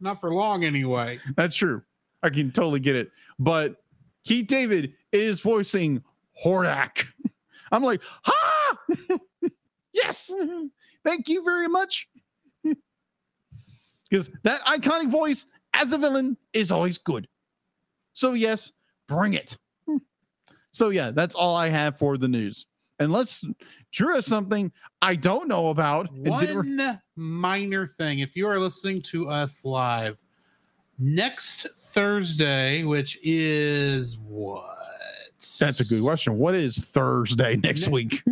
Not for long, anyway. that's true. I can totally get it. But Keith David is voicing Hordak. I'm like, ha! yes, thank you very much. Because that iconic voice as a villain is always good. So, yes, bring it. So, yeah, that's all I have for the news. Unless Drew has something I don't know about. One minor thing. If you are listening to us live next Thursday, which is what? That's a good question. What is Thursday next Ne- week?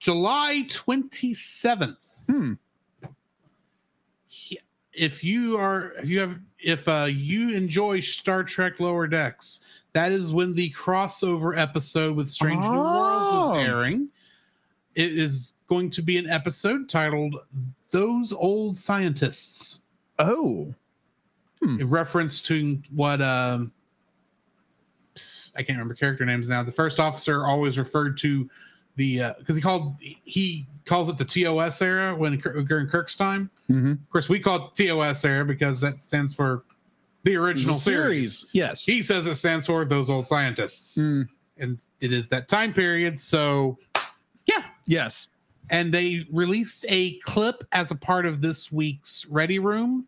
July 27th. Hmm. If you are, if you have, if uh, you enjoy Star Trek Lower Decks, that is when the crossover episode with Strange New Worlds Oh. Airing. It is going to be an episode titled "Those Old Scientists," Oh, in reference to what um, I can't remember character names now. The first officer always referred to the because he called he calls it the TOS era when during Kirk's time. Mhm. Of course, we call it TOS era because that stands for the original The series. Yes. He says it stands for those old scientists, Mm, and it is that time period. So, yeah. yes. And they released a clip as a part of this week's Ready Room,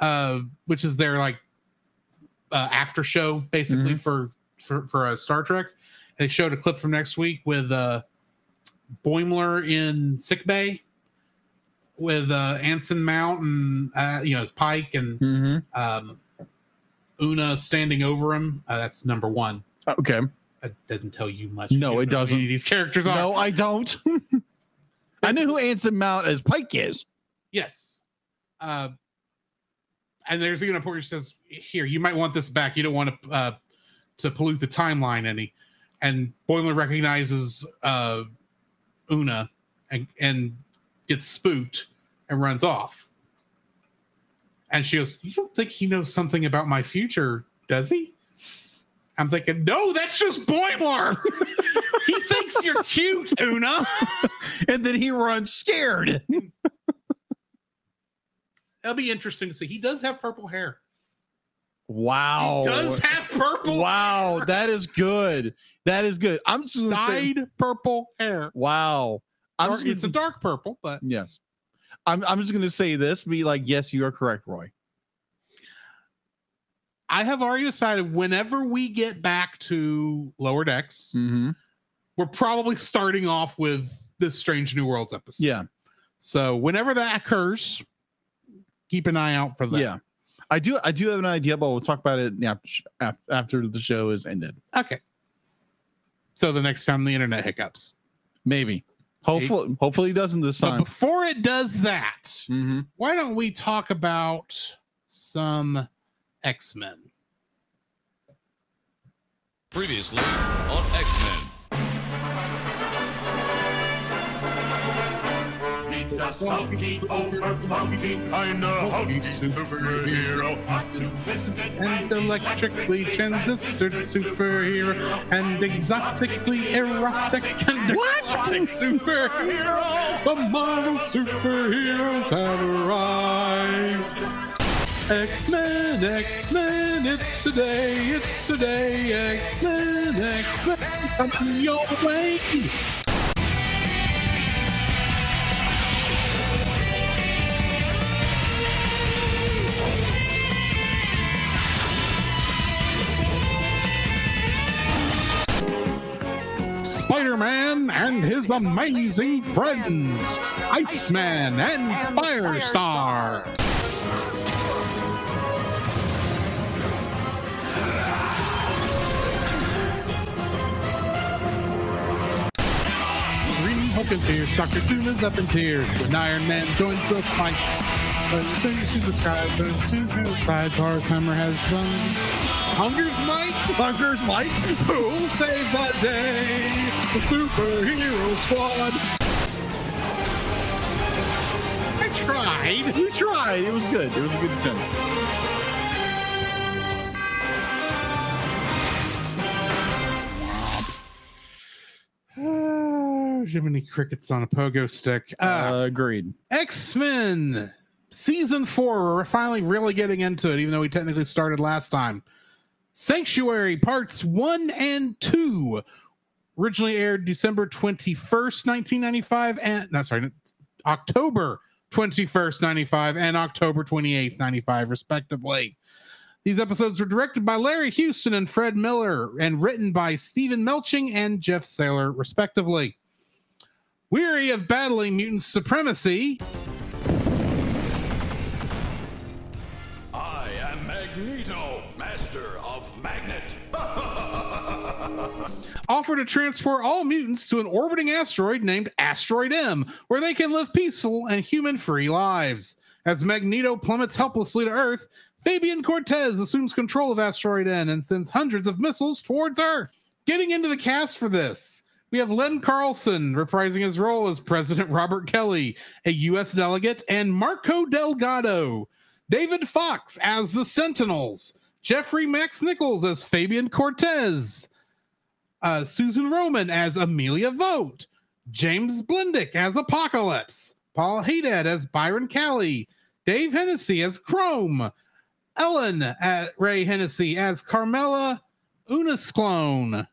uh, which is their like uh, after show basically for for for uh, Star Trek. They showed a clip from next week with uh, Boimler in sick bay with uh, Anson Mount and uh, you know his Pike and hmm um, Una standing over him. Uh, that's number one. Okay. That doesn't tell you much. No, it doesn't. any of these characters are. No, I don't. I know who Anson Mount as Pike is. Yes. Uh, and there's even a point where says, "Here, you might want this back. You don't want to uh, to pollute the timeline any." And Boimler recognizes uh, Una and and gets spooked and runs off. And she goes, "You don't think he knows something about my future, does he?" I'm thinking, "No, that's just Boimler. he thinks you're cute, Una." and then he runs scared. That'll be interesting to see. He does have purple hair. Wow. He does have purple. Wow, hair. that is good. That is good. I'm just gonna say, dyed purple hair. wow. I'm Dark- gonna, it's a dark purple, but yes. I'm I'm just gonna say this. Be like, yes, you are correct, Roy. I have already decided whenever we get back to lower decks, Mm-hmm. we're probably starting off with the Strange New Worlds episode. Yeah, So whenever that occurs, keep an eye out for that. yeah. I do I do have an idea, but we'll talk about it after after the show is ended. Okay. So the next time the internet hiccups. Maybe. Hopefully, hopefully it doesn't this But time. before it does that, Mm-hmm. why don't we talk about some X-Men? Previously on X Men. Meet the spunky, over punky, kinda hunky superhero, and electrically transistored superhero and exotically erotic and exotic superhero. The Marvel superheroes have arrived. X-Men, X-Men, it's today, it's today, X-Men, X-Men, come your way. Spider-Man and his amazing friends, Iceman and Firestar. Hulk in tears, Doctor Doom is up in tears, when Iron Man joins the fight. But soon to the sky, but soon as the sidebars, Hammer has run. Hunger's Mike, Hunger's Mike, who'll save the day? The superhero squad. I tried. You tried. It was good. It was a good attempt. Jiminy Crickets on a pogo stick. Uh, Uh, agreed. X Men season four. We're finally really getting into it, even though we technically started last time. Sanctuary parts one and two originally aired December 21st, 1995, and no, sorry, October 21st, 95, and October 28th, 95, respectively. These episodes were directed by Larry Houston and Fred Miller and written by Steven Melching and Jeff Saylor, respectively. Weary of battling mutant supremacy, I am Magneto, master of magnet. offer to transport all mutants to an orbiting asteroid named Asteroid M, where they can live peaceful and human free lives. As Magneto plummets helplessly to Earth, Fabian Cortez assumes control of Asteroid M and sends hundreds of missiles towards Earth. Getting into the cast for this, we have Len Carlson reprising his role as President Robert Kelly, a U.S. delegate, and Marco Delgado. David Fox as the Sentinels. Jeffrey Max Nichols as Fabian Cortez uh, Susan Roman as Amelia Vogt, James Blendick as Apocalypse, Paul Haddad as Byron Kelly, Dave Hennessy as Chrome, Ellen at Ray Hennessy as Carmela Unisclone,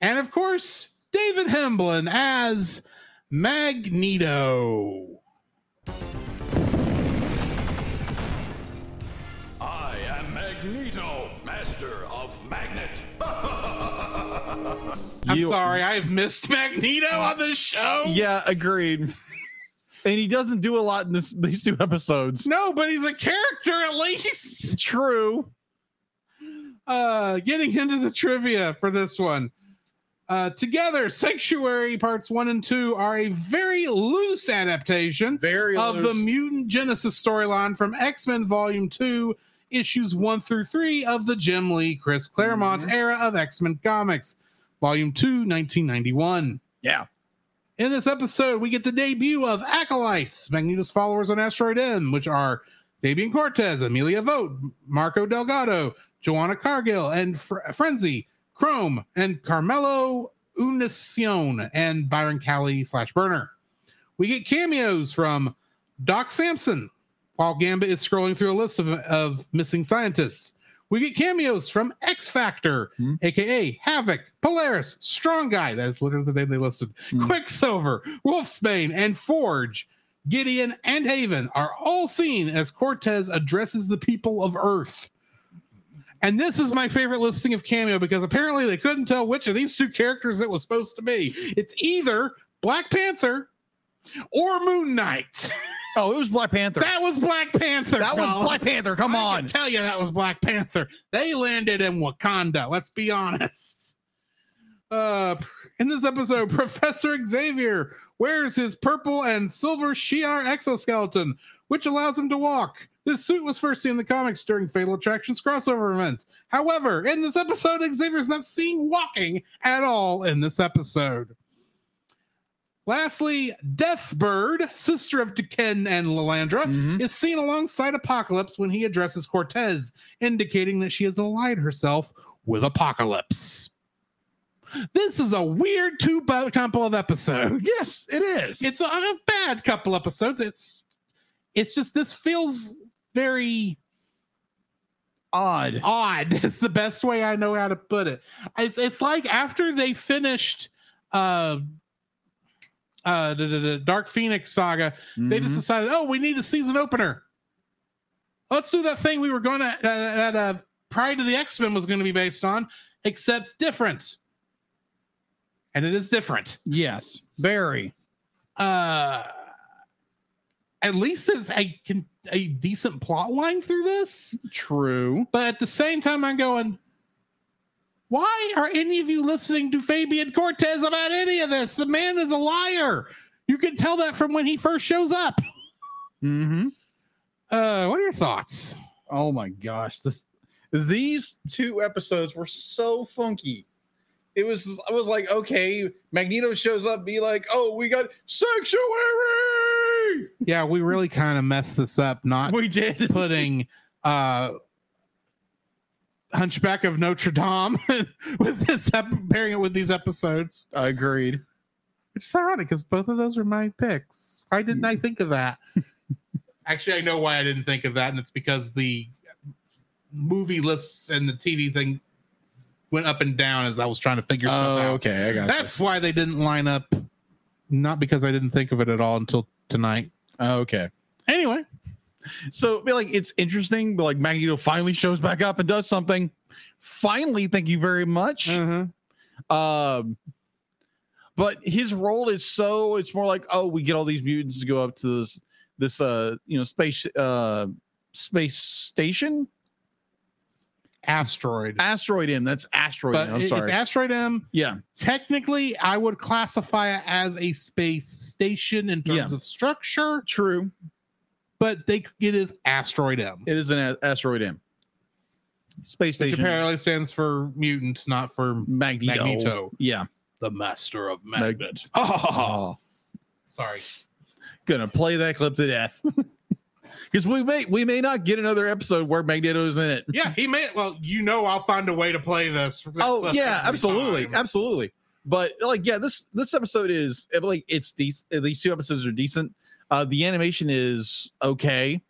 and of course, David Hemblen as Magneto. I am Magneto, master of magnet. I'm You- sorry, I have missed Magneto on this show. Yeah, agreed. and he doesn't do a lot in this these two episodes. No, but he's a character at least. True. uh getting into the trivia for this one Uh, together, Sanctuary Parts 1 and 2 are a very loose adaptation Very of the. Mutant Genesis storyline from X Men Volume 2, issues 1 through 3 of the Jim Lee, Chris Claremont Mhm. era of X Men Comics, Volume 2, 1991. yeah. In this episode, we get the debut of Acolytes, Magneto's followers on Asteroid M, which are Fabian Cortez, Amelia Vogt, Marco Delgado, Joanna Cargill, and Fr- Frenzy, Chrome, and Carmelo Unicion, and Byron Callie slash Burner. We get cameos from Doc Samson while Gambit is scrolling through a list of, of missing scientists. We get cameos from X Factor, Hmm. aka Havoc, Polaris, Strong Guy, that is literally the name they listed, Hmm. Quicksilver, Wolfsbane, and Forge. Gideon and Haven are all seen as Cortez addresses the people of Earth. And this is my favorite listing of cameo because apparently they couldn't tell which of these two characters it was supposed to be. It's either Black Panther or Moon Knight. Oh, it was Black Panther. That was Black Panther. That was. Black Panther. Come I on. tell you that was Black Panther. They landed in Wakanda. Let's be honest. Uh, in this episode, Professor Xavier wears his purple and silver Shi'ar exoskeleton, which allows him to walk. This suit was first seen in the comics during Fatal Attractions crossover events. However, in this episode, Xavier's not seen walking at all in this episode. Lastly, Deathbird, sister of D'Ken and Lilandra, Mhm. is seen alongside Apocalypse when he addresses Cortez, indicating that she has allied herself with Apocalypse. This is a weird two couple of episodes. Yes, it is. It's a, a bad couple episodes. It's it's just this feels very odd. odd is the best way I know how to put it. It's it's like after they finished uh uh the, the, the Dark Phoenix saga, they just Mhm. decided, oh, we need a season opener. Let's do that thing we were going to uh, that uh Pride of the X Men was going to be based on, except different. And it is different. yes, very. Uh, at least there's a a decent plot line through this. True. But at the same time, I'm going, why are any of you listening to Fabian Cortez about any of this? The man is a liar. You can tell that from when he first shows up. Mm-hmm. Uh, what are your thoughts? Oh my gosh, this these two episodes were so funky. It was I was like, okay, Magneto shows up, be like, oh, we got sanctuary. Yeah, we really kind of messed this up, not We did. putting uh Hunchback of Notre Dame with this ep- pairing it with these episodes. I agreed. Which is ironic because both of those were my picks. Why didn't I think of that? Actually, I know why I didn't think of that, and it's because the movie lists and the TV thing went up and down as I was trying to figure stuff Oh, out. okay, I got That's why they didn't line up. Not because I didn't think of it at all until tonight. okay. Anyway, So be like it's interesting, but like Magneto finally shows back up and does something. Finally, thank you very much. Um, but his role is so it's more like oh, we get all these mutants to go up to this this uh you know space uh space station asteroid. asteroid M. That's asteroid. But M, I'm sorry. it's asteroid M. yeah, Technically, I would classify it as a space station in terms Yeah. of structure, true. but they it is asteroid M. It is an a- asteroid M. Space Which station. apparently stands for mutant, not for Magneto. Magneto. Yeah. the master of Mag- oh. oh, Sorry. gonna play that clip to death. Because we may we may not get another episode where Magneto's in it. Yeah, he may. Well, you know, I'll find a way to play this. Oh yeah, absolutely, time. absolutely. But like, yeah, this this episode is like it's decent. These two episodes are decent. Uh, the animation is okay.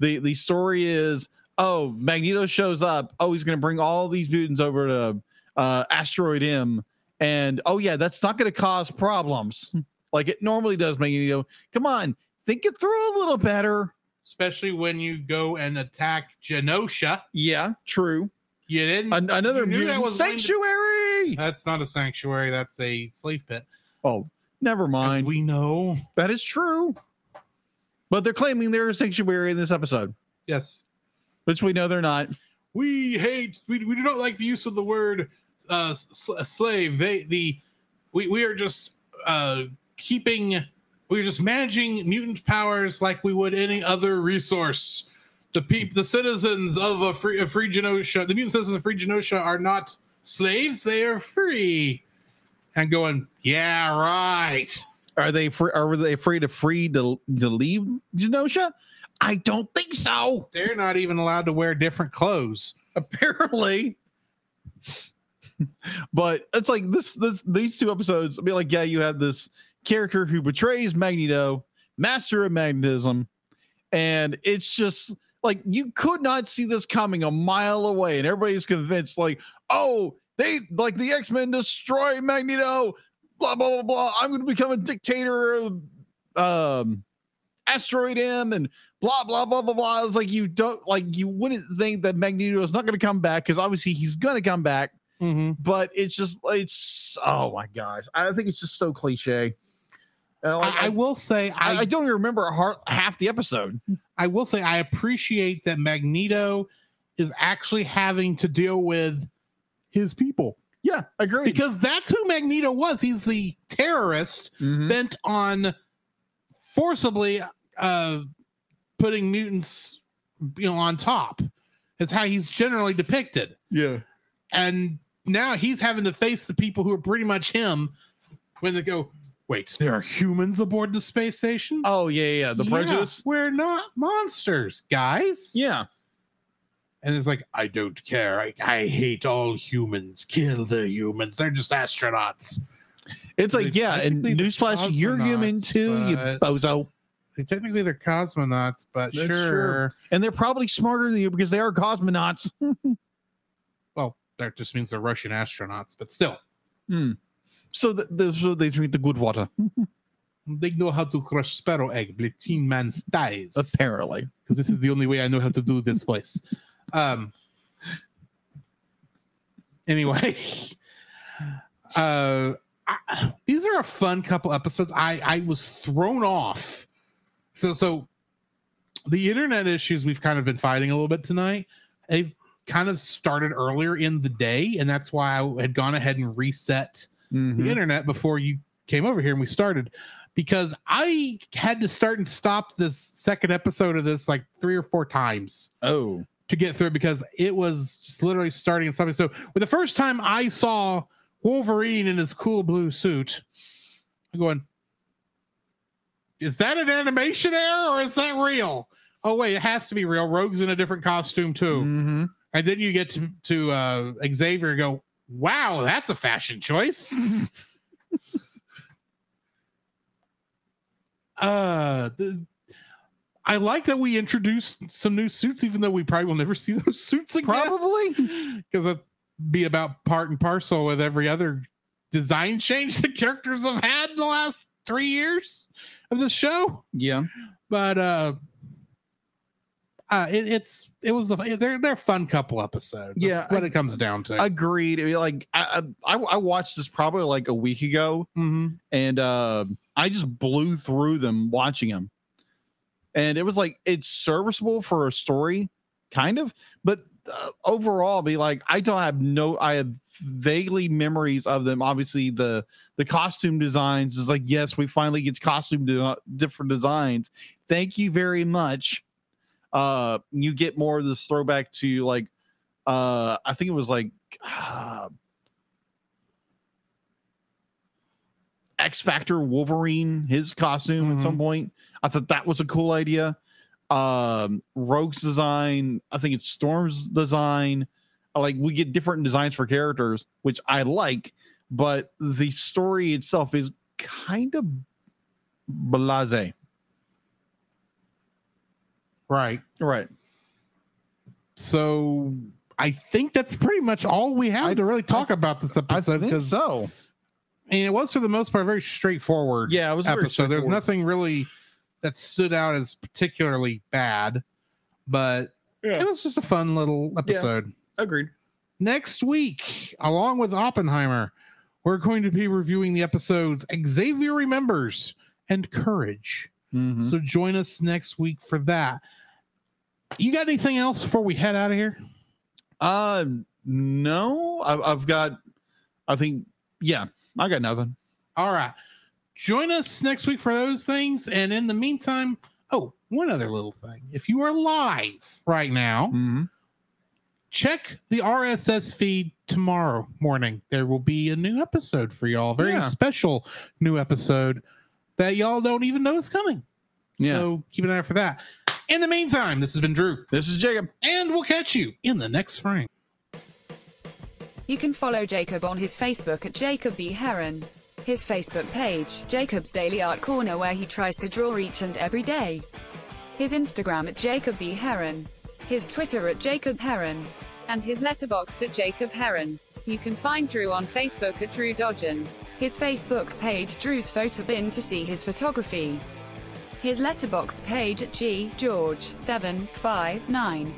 the The story is oh, Magneto shows up. Oh, he's gonna bring all these mutants over to uh, Asteroid M, and oh yeah, that's not gonna cause problems like it normally does. Magneto, come on, think it through a little better. Especially when you go and attack Genosha. Yeah, true. You didn't. An- another you that was going to- sanctuary. That's not a sanctuary. That's a slave pit. oh, never mind. we know. That is true. But they're claiming they're a sanctuary in this episode, Yes. which we know they're not. we hate we, we do not like the use of the word uh sl- slave they the we we are just uh keeping we're just managing mutant powers like we would any other resource. The people, the citizens of a free, of free Genosha, the mutant citizens of free Genosha are not slaves; they are free. And going, yeah, right. Are they free, are they afraid of free to, to leave Genosha? I don't think so. They're not even allowed to wear different clothes. Apparently. but it's like this this these two episodes, I mean, like, yeah, you have this character who betrays Magneto, master of magnetism, and it's just like you could not see this coming a mile away, and everybody's convinced, like, oh, they like the X-Men destroy Magneto, blah blah blah blah. I'm gonna become a dictator of um asteroid M and blah blah blah blah blah. It's like you don't like you wouldn't think that Magneto is not gonna come back because obviously he's gonna come back but it's just it's oh my gosh i think it's just so cliche Uh, like, I, I will say, I, I, don't even remember har- half the episode I will say, I appreciate that Magneto is actually having to deal with his people yeah agree because that's who Magneto was. He's the terrorist Mhm. bent on forcibly uh, putting mutants, you know, on top. It's how he's generally depicted, yeah and now he's having to face the people who are pretty much him when they go. Wait, there are humans aboard the space station. oh yeah yeah the Yeah, prejudice we're not monsters, guys. yeah And it's like, I don't care. I, I hate all humans. Kill the humans. They're just astronauts. it's like They- yeah and newsflash you're human too you bozo They technically they're cosmonauts, but That's sure. true. and they're probably smarter than you because they are cosmonauts Well, that just means they're Russian astronauts, but still, hmm. So, th- th- so they drink the good water they know how to crush sparrow egg between man's thighs. apparently Because this is the only way I know how to do this voice. Um. Anyway, uh, I, these are a fun couple episodes. I I was thrown off. So so, the internet issues we've kind of been fighting a little bit tonight. They've kind of started earlier in the day, and that's why I had gone ahead and reset Mhm. the internet before you came over here and we started because I had to start and stop this second episode of this like three or four times oh to get through because it was just literally starting and stopping. So, with the first time I saw Wolverine in his cool blue suit, I'm going, is that an animation error or is that real? Oh wait, it has to be real. Rogue's in a different costume too, Mhm. and then you get to to uh, Xavier and go, "Wow, that's a fashion choice." uh, the, I like that we introduced some new suits, even though we probably will never see those suits again. probably because that'd be about part and parcel with every other design change the characters have had in the last three years of the show. yeah But uh, uh, it, it's it was a they're they're a fun couple episodes. That's Yeah, what I- it comes down to. agreed like I, I i watched this probably like a week ago Mhm. and uh, I just blew through them watching them. And it was like it's serviceable for a story, kind of, but uh, overall, be like I don't have no. I have vaguely memories of them. Obviously, the the costume designs is like yes, we finally get costume de- different designs. Thank you very much. Uh, you get more of this throwback to like, uh, I think it was like. Uh, X Factor Wolverine, his costume at some point. I thought that was a cool idea. Um, Rogue's design, I think it's Storm's design. Like we get different designs for characters, which I like, but the story itself is kind of blase. Right. Right. So I think that's pretty much all we have I- to really talk I- about this I episode think because so. I mean, it was for the most part very straightforward. Yeah, it was very episode. There's nothing really that stood out as particularly bad, but Yeah. it was just a fun little episode. Agreed. Next week, along with Oppenheimer, we're going to be reviewing the episodes Xavier Remembers and Courage. Mhm. So join us next week for that. You got anything else before we head out of here? Uh, no, I've, I've got, I think yeah, I got nothing. All right. Join us next week for those things. And in the meantime, oh, one other little thing. If you are live right now, Mm-hmm. check the RSS feed tomorrow morning. There will be a new episode for y'all, very Yeah. special new episode that y'all don't even know is coming. Yeah. So keep an eye out for that. In the meantime, this has been Drew, This is Jacob. and we'll catch you in the next frame. You can follow Jacob on his Facebook at Jacob B. Heron. His Facebook page, Jacob's Daily Art Corner, where he tries to draw each and every day. His Instagram at Jacob B. Heron. His Twitter at Jacob Heron. And his letterboxd at Jacob Heron. You can find Drew on Facebook at Drew Dodgen. His Facebook page Drew's Photo Bin to see his photography. His letterboxd page at G George 759.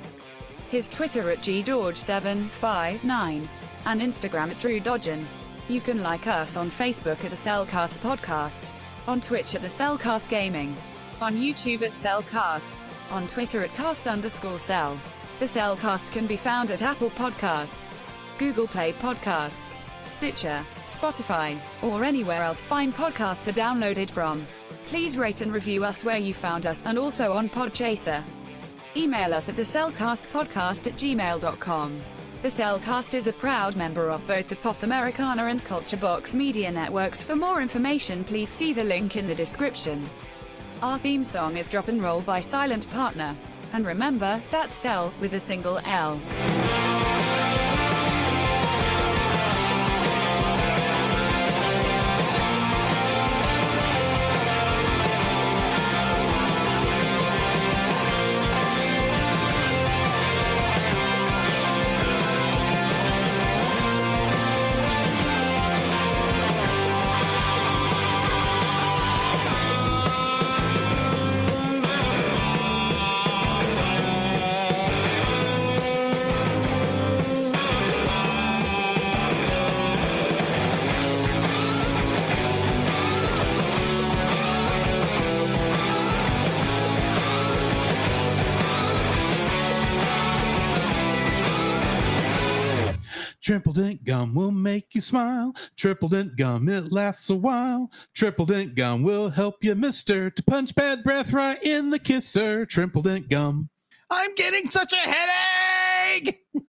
His Twitter at G George 759 and Instagram at Drew Dodgen. You can like us on Facebook at the CelCast Podcast, on Twitch at the CelCast Gaming, on YouTube at CelCast, on Twitter at cast underscore cel. The CelCast can be found at Apple Podcasts, Google Play Podcasts, Stitcher, Spotify, or anywhere else fine podcasts are downloaded from. Please rate and review us where you found us and also on Podchaser. Email us at the CelCastpodcast at gmail.com. The CelCast is a proud member of both the Pop Americana and Culture Box media networks. For more information, please see the link in the description. Our theme song is Drop and Roll by Silent Partner. And remember, that's Cel with a single L. you smile. Triple dent gum, it lasts a while. Triple dent gum will help you, mister, to punch bad breath right in the kisser. Triple dent gum. I'm getting such a headache.